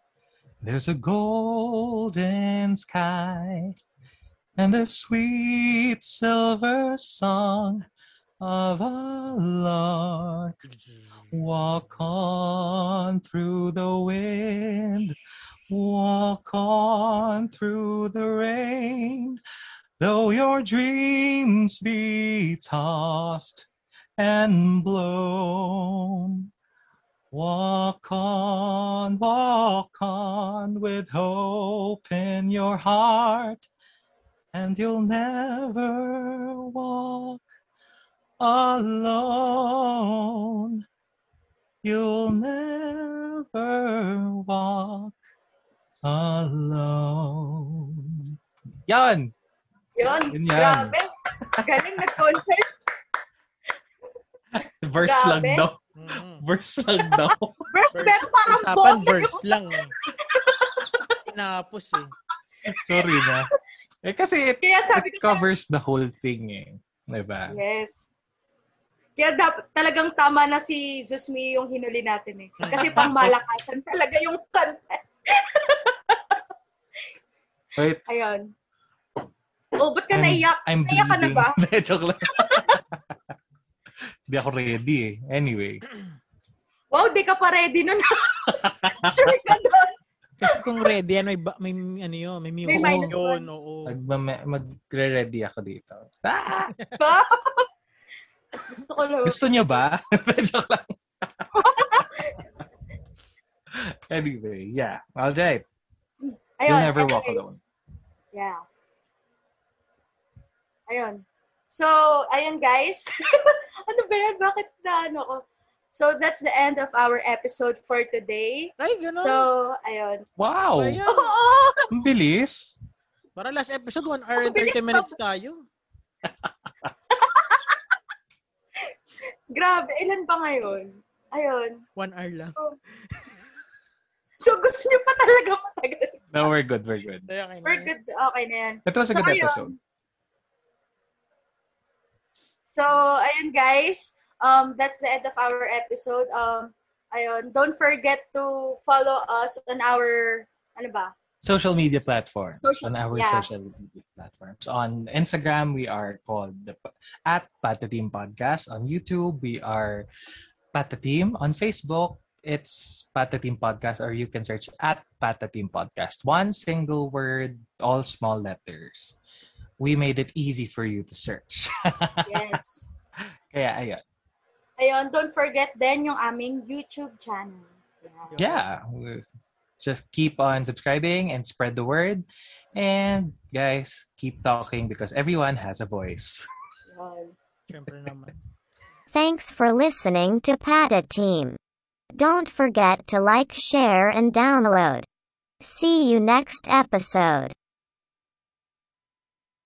there's a golden sky and a sweet silver song of a lark. Walk on through the wind, walk on through the rain, though your dreams be tossed and blown. Walk on, walk on with hope in your heart, and you'll never walk alone. You'll never walk alone. Yan! Yun, Yun yan. grabe. Galing na concert. Verse lang daw. Verse lang daw. Verse, pero parang Usapan boss. verse lang. eh. Tinapos eh. Sorry na. Eh kasi it's, Kaya sabi it ko covers the whole thing eh. Diba? Yes. Kaya dapat talagang tama na si Zusmi yung hinuli natin eh. Kasi pang malakasan talaga yung kanta. Wait, Ayun. Oh, ba't ka I'm, naiyak? I'm Naiyak ka na ba? Hindi, joke lang. Hindi ako ready eh. Anyway. Wow, di ka pa ready nun. sure ka doon. Kasi kung ready, ano, may, may ano yun, may, May minus yun. one. Oo. Mag, magre-ready ako dito. Ah! Gusto ko lang. Gusto niyo ba? joke lang. anyway, yeah. All right. Ayun, You'll never walk anyways. alone. Yeah. Ayun. So, ayun guys. ano ba yan? Bakit na ano ko? So, that's the end of our episode for today. Ay, gano'n. So, ayun. Wow! Ayan. Oo! Ang bilis. Para last episode, 1 hour and Ang bilis 30 minutes tayo. Grabe, ilan pa ngayon? Ayun. 1 hour lang. So, so gusto niyo pa talaga matagal. No, we're good. We're good. Kayo na We're good. Okay na yan. That was a So, good ayun. episode. So, ayun guys. Um, that's the end of our episode. Um, ayun. Don't forget to follow us on our, ano ba? Social media platforms. Social- on our yeah. social media platforms. On Instagram, we are called the, at Patateam Podcast. On YouTube, we are Patateam. On Facebook, it's Patateam Podcast, or you can search at Patateam Podcast. One single word, all small letters. We made it easy for you to search. Yes. Kaya, ayun. Ayun, don't forget then yung aming YouTube channel. Yeah. Yeah. Just keep on subscribing and spread the word. And guys, keep talking because everyone has a voice. Thanks for listening to Pata Team. Don't forget to like, share, and download. See you next episode.